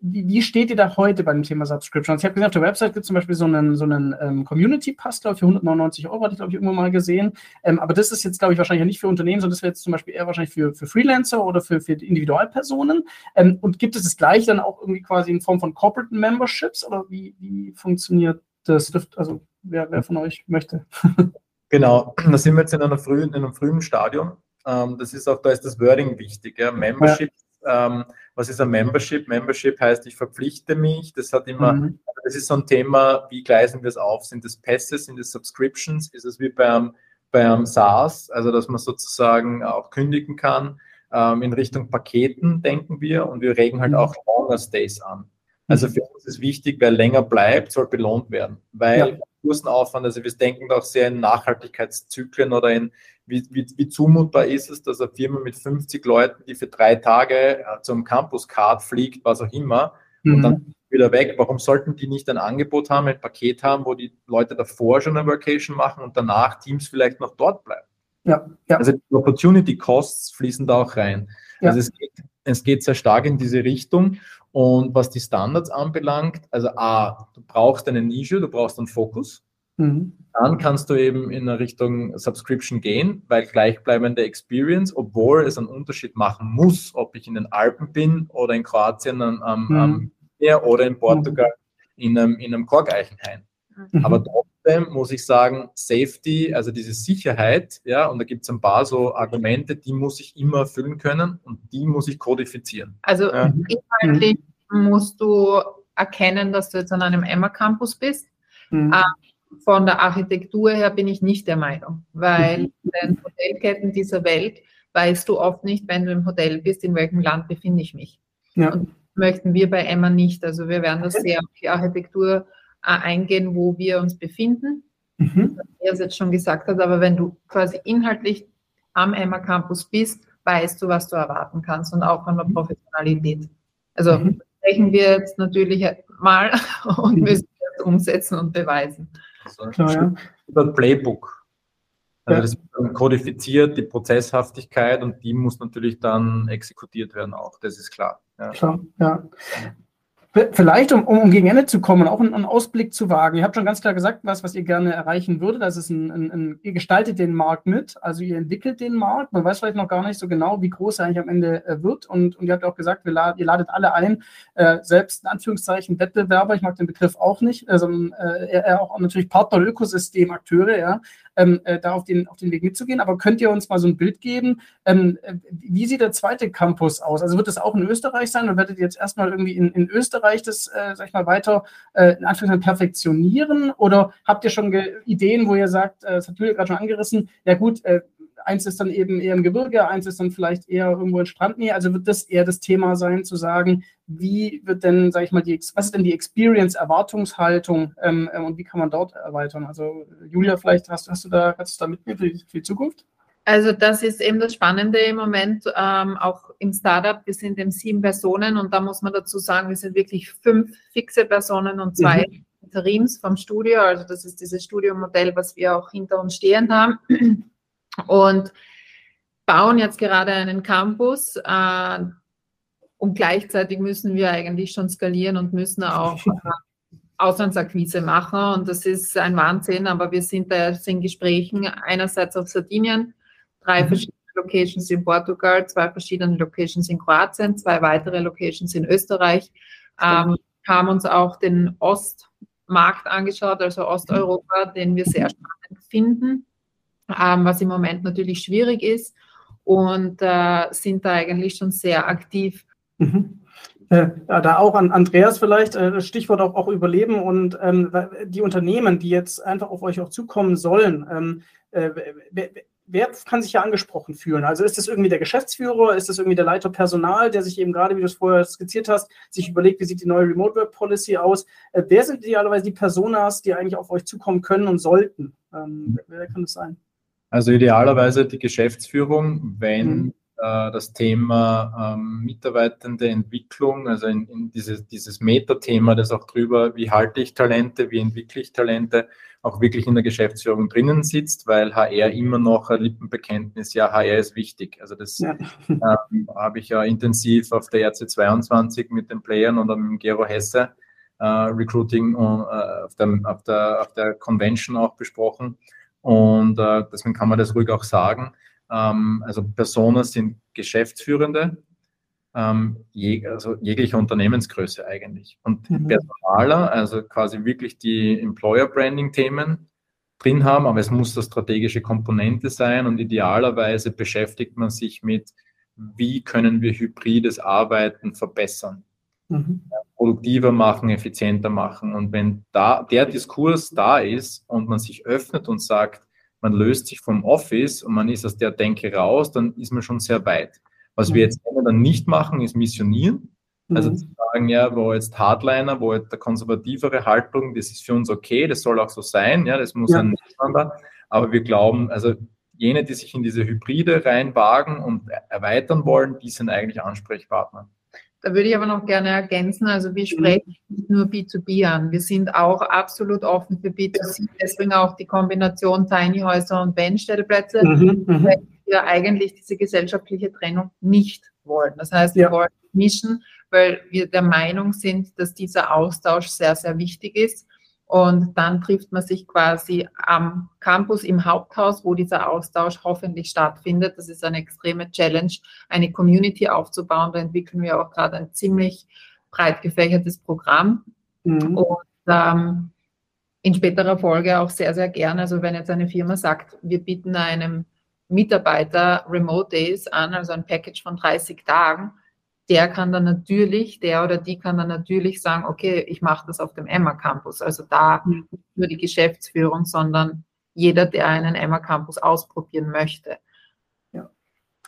[SPEAKER 2] wie, wie, steht ihr da heute bei dem Thema Subscriptions? Ich habe gesehen, auf der Website gibt es zum Beispiel so einen, so einen ähm, Community-Pass, glaube ich, für 199 Euro, hatte ich, glaube ich, irgendwann mal gesehen. Ähm, aber das ist jetzt, glaube ich, wahrscheinlich nicht für Unternehmen, sondern das wäre jetzt zum Beispiel eher wahrscheinlich für, für Freelancer oder für, für Individualpersonen. Ähm, und gibt es das gleich dann auch irgendwie quasi in Form von Corporate Memberships oder wie, wie funktioniert das? Also, wer, wer von euch möchte? *laughs*
[SPEAKER 4] Genau, da sind wir jetzt in, frühen, in einem frühen Stadium. Ähm, das ist auch, da ist das Wording wichtig. Ja? Membership ja ähm, was ist ein Membership? Membership heißt, ich verpflichte mich. Das hat immer, mhm. das ist so ein Thema, wie gleisen wir es auf? Sind es Pässe, sind es Subscriptions? Ist es wie beim, beim SaaS, also dass man sozusagen auch kündigen kann? Ähm, in Richtung Paketen denken wir und wir regen halt mhm. auch Longer Stays an. Also mhm. für uns ist wichtig, wer länger bleibt, soll belohnt werden, weil ja. Ressourcenaufwand, also wir denken auch sehr in Nachhaltigkeitszyklen oder in wie, wie, wie zumutbar ist es, dass eine Firma mit 50 Leuten, die für drei Tage äh, zum Campus Card fliegt, was auch immer, mhm. und dann wieder weg. Warum sollten die nicht ein Angebot haben, ein Paket haben, wo die Leute davor schon eine Vacation machen und danach Teams vielleicht noch dort bleiben? Ja, ja. Also die Opportunity Costs fließen da auch rein. Ja. Also es geht, es geht sehr stark in diese Richtung. Und was die Standards anbelangt, also A, du brauchst eine Nische, du brauchst einen Fokus. Mhm. Dann kannst du eben in Richtung Subscription gehen, weil gleichbleibende Experience, obwohl es einen Unterschied machen muss, ob ich in den Alpen bin oder in Kroatien am, mhm. am Meer oder in Portugal in einem, in einem Korkeichenhain. Mhm. Aber trotzdem muss ich sagen, Safety, also diese Sicherheit, ja, und da gibt es ein paar so Argumente, die muss ich immer erfüllen können und die muss ich kodifizieren.
[SPEAKER 3] Also ja. inhaltlich musst du erkennen, dass du jetzt an einem Emma-Campus bist. Mhm. Ähm, von der Architektur her bin ich nicht der Meinung, weil mhm. in den Hotelketten dieser Welt weißt du oft nicht, wenn du im Hotel bist, in welchem Land befinde ich mich. Ja. Und möchten wir bei Emma nicht. Also wir werden das sehr auf die Architektur äh, eingehen, wo wir uns befinden, mhm. wie er es jetzt schon gesagt hat, aber wenn du quasi inhaltlich am Emma Campus bist, weißt du, was du erwarten kannst und auch von der mhm. Professionalität. Also mhm. sprechen wir jetzt natürlich mal *laughs* und mhm. müssen das umsetzen und beweisen.
[SPEAKER 4] Also, Klar, ja. Über Playbook. Also das wird kodifiziert, die Prozesshaftigkeit und die muss natürlich dann exekutiert werden auch, das ist klar.
[SPEAKER 2] Ja. Klar, ja. Vielleicht, um, um gegen Ende zu kommen, auch einen, einen, Ausblick zu wagen. Ihr habt schon ganz klar gesagt, was, was ihr gerne erreichen würdet. Das ist ein, ein, ein, ihr gestaltet den Markt mit, also ihr entwickelt den Markt. Man weiß vielleicht noch gar nicht so genau, wie groß er eigentlich am Ende äh, wird. Und, und ihr habt auch gesagt, lad, ihr ladet alle ein, äh, selbst in Anführungszeichen Wettbewerber, ich mag den Begriff auch nicht, äh, sondern äh, auch natürlich Partner- und Ökosystemakteure, ja, ähm, äh, da auf den, auf den Weg mitzugehen. Aber könnt ihr uns mal so ein Bild geben? Ähm, äh, wie sieht der zweite Campus aus? Also wird das auch in Österreich sein oder werdet ihr jetzt erstmal irgendwie in, in Österreich das, äh, sag ich mal, weiter äh, in Anführungszeichen perfektionieren? Oder habt ihr schon Ideen, wo ihr sagt, äh, das hat Julia gerade schon angerissen, ja gut, äh, eins ist dann eben eher im Gebirge, eins ist dann vielleicht eher irgendwo in Strandnähe. Also wird das eher das Thema sein, zu sagen, wie wird denn, sage ich mal, die, was ist denn die Experience, Erwartungshaltung ähm, ähm, und wie kann man dort erweitern? Also Julia, vielleicht hast, hast du da, hast du da mit mir für, für die Zukunft?
[SPEAKER 3] Also das ist eben das Spannende im Moment, ähm, auch im Startup. Wir sind eben sieben Personen und da muss man dazu sagen, wir sind wirklich fünf fixe Personen und zwei mhm. Interims vom Studio. Also das ist dieses Studiomodell, was wir auch hinter uns stehend haben und bauen jetzt gerade einen Campus. Äh, und gleichzeitig müssen wir eigentlich schon skalieren und müssen auch äh, Auslandsakquise machen. Und das ist ein Wahnsinn, aber wir sind da jetzt in Gesprächen, einerseits auf Sardinien, drei mhm. verschiedene Locations in Portugal, zwei verschiedene Locations in Kroatien, zwei weitere Locations in Österreich. Ähm, haben uns auch den Ostmarkt angeschaut, also Osteuropa, den wir sehr spannend finden ähm, was im Moment natürlich schwierig ist und äh, sind da eigentlich schon sehr aktiv.
[SPEAKER 2] Mhm. Äh, da auch an Andreas vielleicht, äh, Stichwort auch, auch Überleben und ähm, die Unternehmen, die jetzt einfach auf euch auch zukommen sollen. Ähm, äh, wer, kann sich ja angesprochen fühlen? Also ist das irgendwie der Geschäftsführer, ist das irgendwie der Leiter Personal, der sich eben gerade, wie du es vorher skizziert hast, sich überlegt, wie sieht die neue Remote Work Policy aus? Äh, wer sind idealerweise die Personas, die eigentlich auf euch zukommen können und sollten? Ähm, wer kann das sein?
[SPEAKER 4] Also idealerweise die Geschäftsführung, wenn mhm. äh, das Thema ähm, mitarbeitende Entwicklung, also in, in dieses, dieses Metathema, das auch drüber, wie halte ich Talente, wie entwickle ich Talente, auch wirklich in der Geschäftsführung drinnen sitzt, weil HR immer noch ein Lippenbekenntnis, ja, HR ist wichtig. Also das ja. *laughs* ähm, habe ich ja intensiv auf der RC22 mit den Playern und mit Gero Hesse äh, Recruiting äh, auf, der, auf, der, auf der Convention auch besprochen. Und äh, deswegen kann man das ruhig auch sagen. Ähm, also Personen sind Geschäftsführende, ähm, jeg also jeglicher Unternehmensgröße eigentlich. Und mhm. Personaler, also quasi wirklich die Employer Branding Themen drin haben, aber es muss eine strategische Komponente sein und idealerweise beschäftigt man sich mit, wie können wir hybrides Arbeiten verbessern. Mhm. produktiver machen, effizienter machen. Und wenn da der Diskurs da ist und man sich öffnet und sagt, man löst sich vom Office und man ist aus der Denke raus, dann ist man schon sehr weit. Was mhm. wir jetzt dann nicht machen, ist missionieren. Also mhm. zu sagen, ja, wo jetzt Hardliner, wo jetzt der konservativere Haltung, das ist für uns okay, das soll auch so sein, ja, das muss ja. ein Miteinander. Aber wir glauben, also jene, die sich in diese Hybride reinwagen und erweitern wollen, die sind eigentlich Ansprechpartner.
[SPEAKER 3] Da würde ich aber noch gerne ergänzen, also wir sprechen nicht nur B2B an, wir sind auch absolut offen für B2C, deswegen auch die Kombination Tiny Häuser und Bandstellplätze, mhm, mhm, wir eigentlich diese gesellschaftliche Trennung nicht wollen. Das heißt, wir ja. wollen mischen, weil wir der Meinung sind, dass dieser Austausch sehr, sehr wichtig ist und dann trifft man sich quasi am Campus im Haupthaus, wo dieser Austausch hoffentlich stattfindet. Das ist eine extreme Challenge, eine Community aufzubauen. Da entwickeln wir auch gerade ein ziemlich breit gefächertes Programm. Mhm. Und ähm, in späterer Folge auch sehr, sehr gerne. Also wenn jetzt eine Firma sagt, wir bieten einem Mitarbeiter Remote Days an, also ein Package von 30 Tagen, der kann dann natürlich, der oder die kann dann natürlich sagen, okay, ich mache das auf dem Emma Campus. Also da nicht nur die Geschäftsführung, sondern jeder, der einen Emma Campus ausprobieren möchte.
[SPEAKER 2] Ja.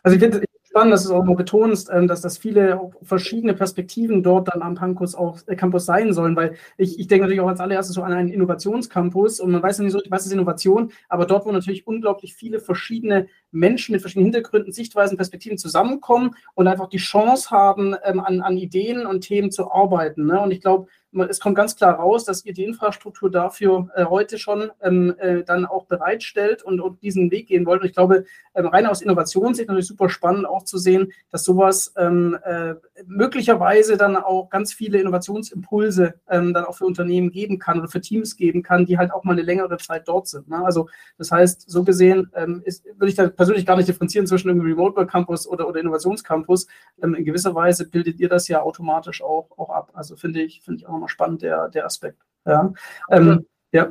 [SPEAKER 2] Also ich finde es spannend, dass du auch mal betonst, ähm, dass das viele verschiedene Perspektiven dort dann am Campus auch äh, Campus sein sollen, weil ich, ich denke natürlich auch als allererstes so an einen Innovationscampus und man weiß ja nicht so, was ist Innovation, aber dort, wo natürlich unglaublich viele verschiedene Menschen mit verschiedenen Hintergründen, Sichtweisen, Perspektiven zusammenkommen und einfach die Chance haben, ähm, an, an Ideen und Themen zu arbeiten. Ne? Und ich glaube, es kommt ganz klar raus, dass ihr die Infrastruktur dafür äh, heute schon ähm, äh, dann auch bereitstellt und, und, diesen Weg gehen wollt. Und ich glaube, ähm, rein aus Innovationssicht natürlich super spannend auch zu sehen, dass sowas ähm, äh, möglicherweise dann auch ganz viele Innovationsimpulse ähm, dann auch für Unternehmen geben kann oder für Teams geben kann, die halt auch mal eine längere Zeit dort sind. Ne? Also das heißt, so gesehen ähm, ist, würde ich da persönlich gar nicht differenzieren zwischen einem Remote Work Campus oder, oder Innovationscampus. Ähm, in gewisser Weise bildet ihr das ja automatisch auch, auch ab. Also finde ich, finde ich auch nochmal spannend, der, der Aspekt. Ja. Ähm,
[SPEAKER 3] ja.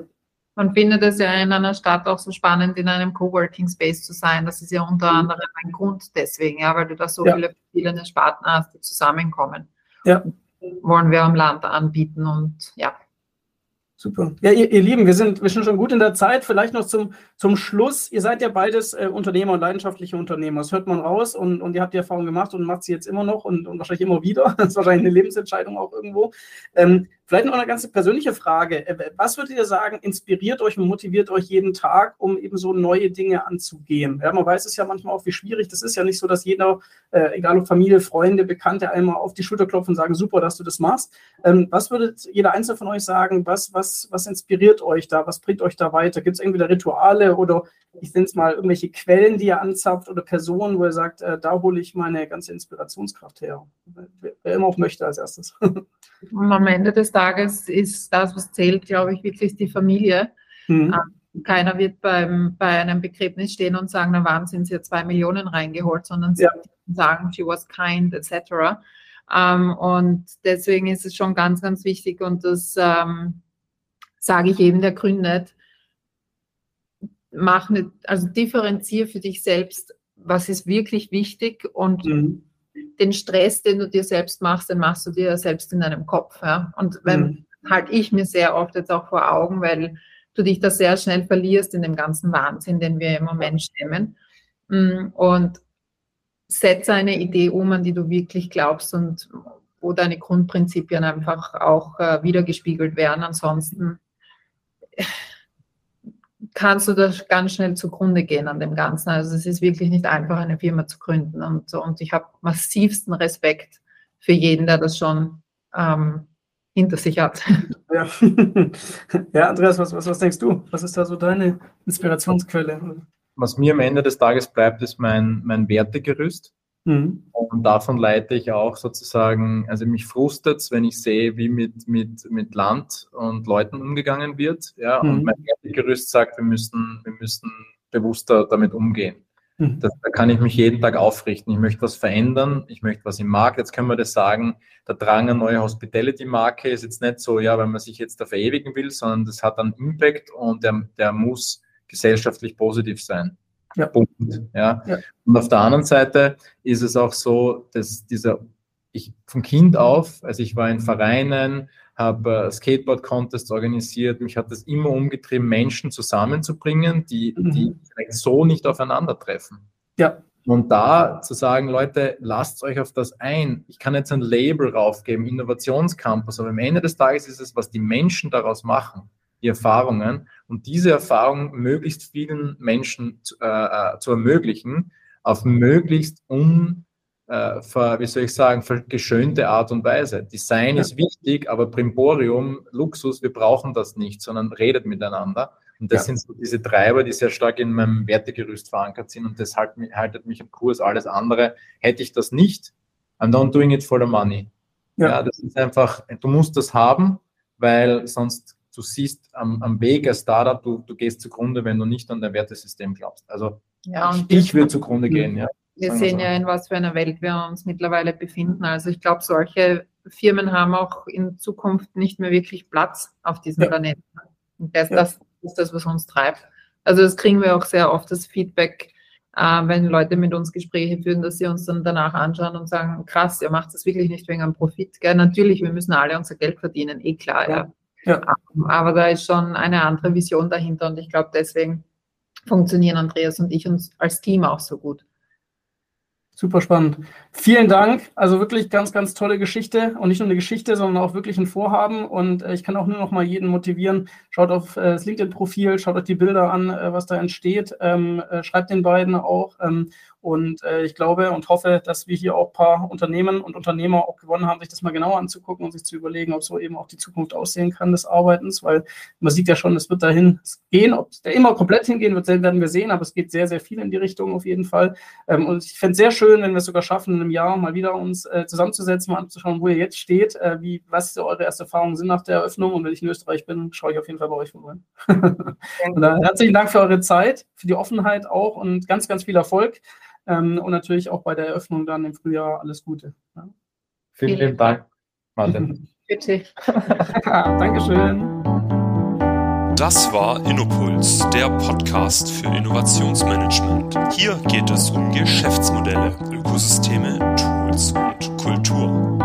[SPEAKER 3] Man findet es ja in einer Stadt auch so spannend, in einem Coworking Space zu sein. Das ist ja unter mhm. anderem ein Grund deswegen, ja, weil du da so ja. viele verschiedene Sparten hast, die zusammenkommen. Ja. Wollen wir am Land anbieten und ja.
[SPEAKER 2] Super. Ja, ihr, ihr, Lieben, wir sind, wir sind schon gut in der Zeit. Vielleicht noch zum, zum Schluss. Ihr seid ja beides äh, Unternehmer und leidenschaftliche Unternehmer. Das hört man raus und, und ihr habt die Erfahrung gemacht und macht sie jetzt immer noch und, und wahrscheinlich immer wieder. *laughs* Das ist wahrscheinlich eine Lebensentscheidung auch irgendwo. Ähm, Vielleicht noch eine ganz persönliche Frage. Äh, was würdet ihr sagen, inspiriert euch und motiviert euch jeden Tag, um eben so neue Dinge anzugehen? Ja, man weiß es ja manchmal auch, wie schwierig das ist. Ja nicht so, dass jeder, äh, egal ob Familie, Freunde, Bekannte, einmal auf die Schulter klopfen und sagen, super, dass du das machst. Ähm, was würdet jeder Einzelne von euch sagen? Was, was, was inspiriert euch da? Was bringt euch da weiter? Gibt es irgendwie Rituale oder ich nenne es mal irgendwelche Quellen, die ihr anzapft oder Personen, wo ihr sagt, äh, da hole ich meine ganze Inspirationskraft her? Wer immer auch möchte als erstes. *laughs*
[SPEAKER 3] Und am Ende des Tages ist das, was zählt, glaube ich, wirklich die Familie. Mhm. Ähm, keiner wird beim, bei einem Begräbnis stehen und sagen, na warum sind sie ja zwei Millionen reingeholt, sondern ja. sagen, she was kind, etc. Ähm, und deswegen ist es schon ganz, ganz wichtig und das ähm, sage ich eben der Gründet, mach nicht, also differenziere für dich selbst, was ist wirklich wichtig und mhm den Stress, den du dir selbst machst, den machst du dir selbst in deinem Kopf. Ja? Und wenn mhm. halte ich mir sehr oft jetzt auch vor Augen, weil du dich da sehr schnell verlierst in dem ganzen Wahnsinn, den wir im Moment stemmen. Mm, und setze eine Idee um, an die du wirklich glaubst und wo deine Grundprinzipien einfach auch äh, wiedergespiegelt werden. Ansonsten kannst du da ganz schnell zugrunde gehen an dem Ganzen. Also es ist wirklich nicht einfach, eine Firma zu gründen. Und, und ich habe massivsten Respekt für jeden, der das schon ähm, hinter sich hat.
[SPEAKER 2] Ja. *laughs* ja, Andreas, was, was, was denkst du? Was ist da so deine Inspirationsquelle?
[SPEAKER 4] Was mir am Ende des Tages bleibt, ist mein, mein Wertegerüst. Mhm. Und davon leite ich auch sozusagen, also mich frustet es, wenn ich sehe, wie mit, mit, mit Land und Leuten umgegangen wird. Ja, mhm. und mein Gerüst sagt, wir müssen, wir müssen bewusster damit umgehen. Mhm. Das, da kann ich mich jeden Tag aufrichten. Ich möchte was verändern, ich möchte was im Markt. Jetzt können wir das sagen, der Drang an neue Hospitality-Marke ist jetzt nicht so, ja, wenn man sich jetzt da verewigen will, sondern das hat einen Impact und der, der muss gesellschaftlich positiv sein. Ja. Punkt. Ja. ja. Und auf der anderen Seite ist es auch so, dass dieser, ich von Kind auf, also ich war in Vereinen, habe Skateboard-Contests organisiert, mich hat das immer umgetrieben, Menschen zusammenzubringen, die, mhm. die so nicht aufeinandertreffen. Ja. Und da zu sagen, Leute, lasst euch auf das ein. Ich kann jetzt ein Label raufgeben, Innovationscampus, aber am Ende des Tages ist es, was die Menschen daraus machen die Erfahrungen und diese Erfahrung möglichst vielen Menschen äh, äh, zu ermöglichen, auf möglichst un, äh, ver, wie soll ich sagen, geschönte Art und Weise. Design ja. ist wichtig, aber Primborium, Luxus, wir brauchen das nicht, sondern redet miteinander. Und das ja. sind so diese Treiber, die sehr stark in meinem Wertegerüst verankert sind und das halt, haltet mich am Kurs. Alles andere hätte ich das nicht. I'm not doing it for the money. Ja. ja, das ist einfach, du musst das haben, weil sonst du siehst am, am Weg als Startup, du, du gehst zugrunde, wenn du nicht an dein Wertesystem glaubst. Also ja, ich, ich würde zugrunde gehen, ja.
[SPEAKER 3] Wir sehen ja, in was für einer Welt wir uns mittlerweile befinden. Also ich glaube, solche Firmen haben auch in Zukunft nicht mehr wirklich Platz auf diesem ja. Planeten. Und das, ja. das, ist das, was uns treibt. Also das kriegen wir auch sehr oft, das Feedback, äh, wenn Leute mit uns Gespräche führen, dass sie uns dann danach anschauen und sagen, krass, ihr macht das wirklich nicht wegen einem Profit. Gell? Natürlich, wir müssen alle unser Geld verdienen, eh klar. Ja. Ja. Ähm, aber da ist schon eine andere Vision dahinter und ich glaube, deswegen funktionieren Andreas und ich uns als Team auch so gut.
[SPEAKER 2] Super spannend. Vielen Dank. Also wirklich ganz, ganz tolle Geschichte und nicht nur eine Geschichte, sondern auch wirklich ein Vorhaben. Und äh, ich kann auch nur noch mal jeden motivieren. Schaut auf äh, das LinkedIn-Profil, schaut euch die Bilder an, äh, was da entsteht. Ähm, äh, schreibt den beiden auch. Und äh, ich glaube und hoffe, dass wir hier auch ein paar Unternehmen und Unternehmer auch gewonnen haben, sich das mal genauer anzugucken und sich zu überlegen, ob so eben auch die Zukunft aussehen kann des Arbeitens, weil man sieht ja schon, es wird dahin gehen. Ob der immer komplett hingehen wird, werden wir sehen, aber es geht sehr, sehr viel in die Richtung auf jeden Fall. Ähm, und ich fände es sehr schön, wenn wir es sogar schaffen, in einem Jahr mal wieder uns äh, zusammenzusetzen, mal anzuschauen, wo ihr jetzt steht, äh, wie, was eure erste Erfahrungen sind nach der Eröffnung. Und wenn ich in Österreich bin, schaue ich auf jeden Fall bei euch vorbei. *laughs* und, äh, herzlichen Dank für eure Zeit, für die Offenheit auch und ganz, ganz viel Erfolg. Ähm, und natürlich auch bei der Eröffnung dann im Frühjahr alles Gute.
[SPEAKER 4] Ja. Vielen, vielen Dank, Martin. *laughs*
[SPEAKER 3] Bitte. *laughs*
[SPEAKER 2] Dankeschön.
[SPEAKER 1] Das war Innopuls, der Podcast für Innovationsmanagement. Hier geht es um Geschäftsmodelle, Ökosysteme, Tools und Kultur.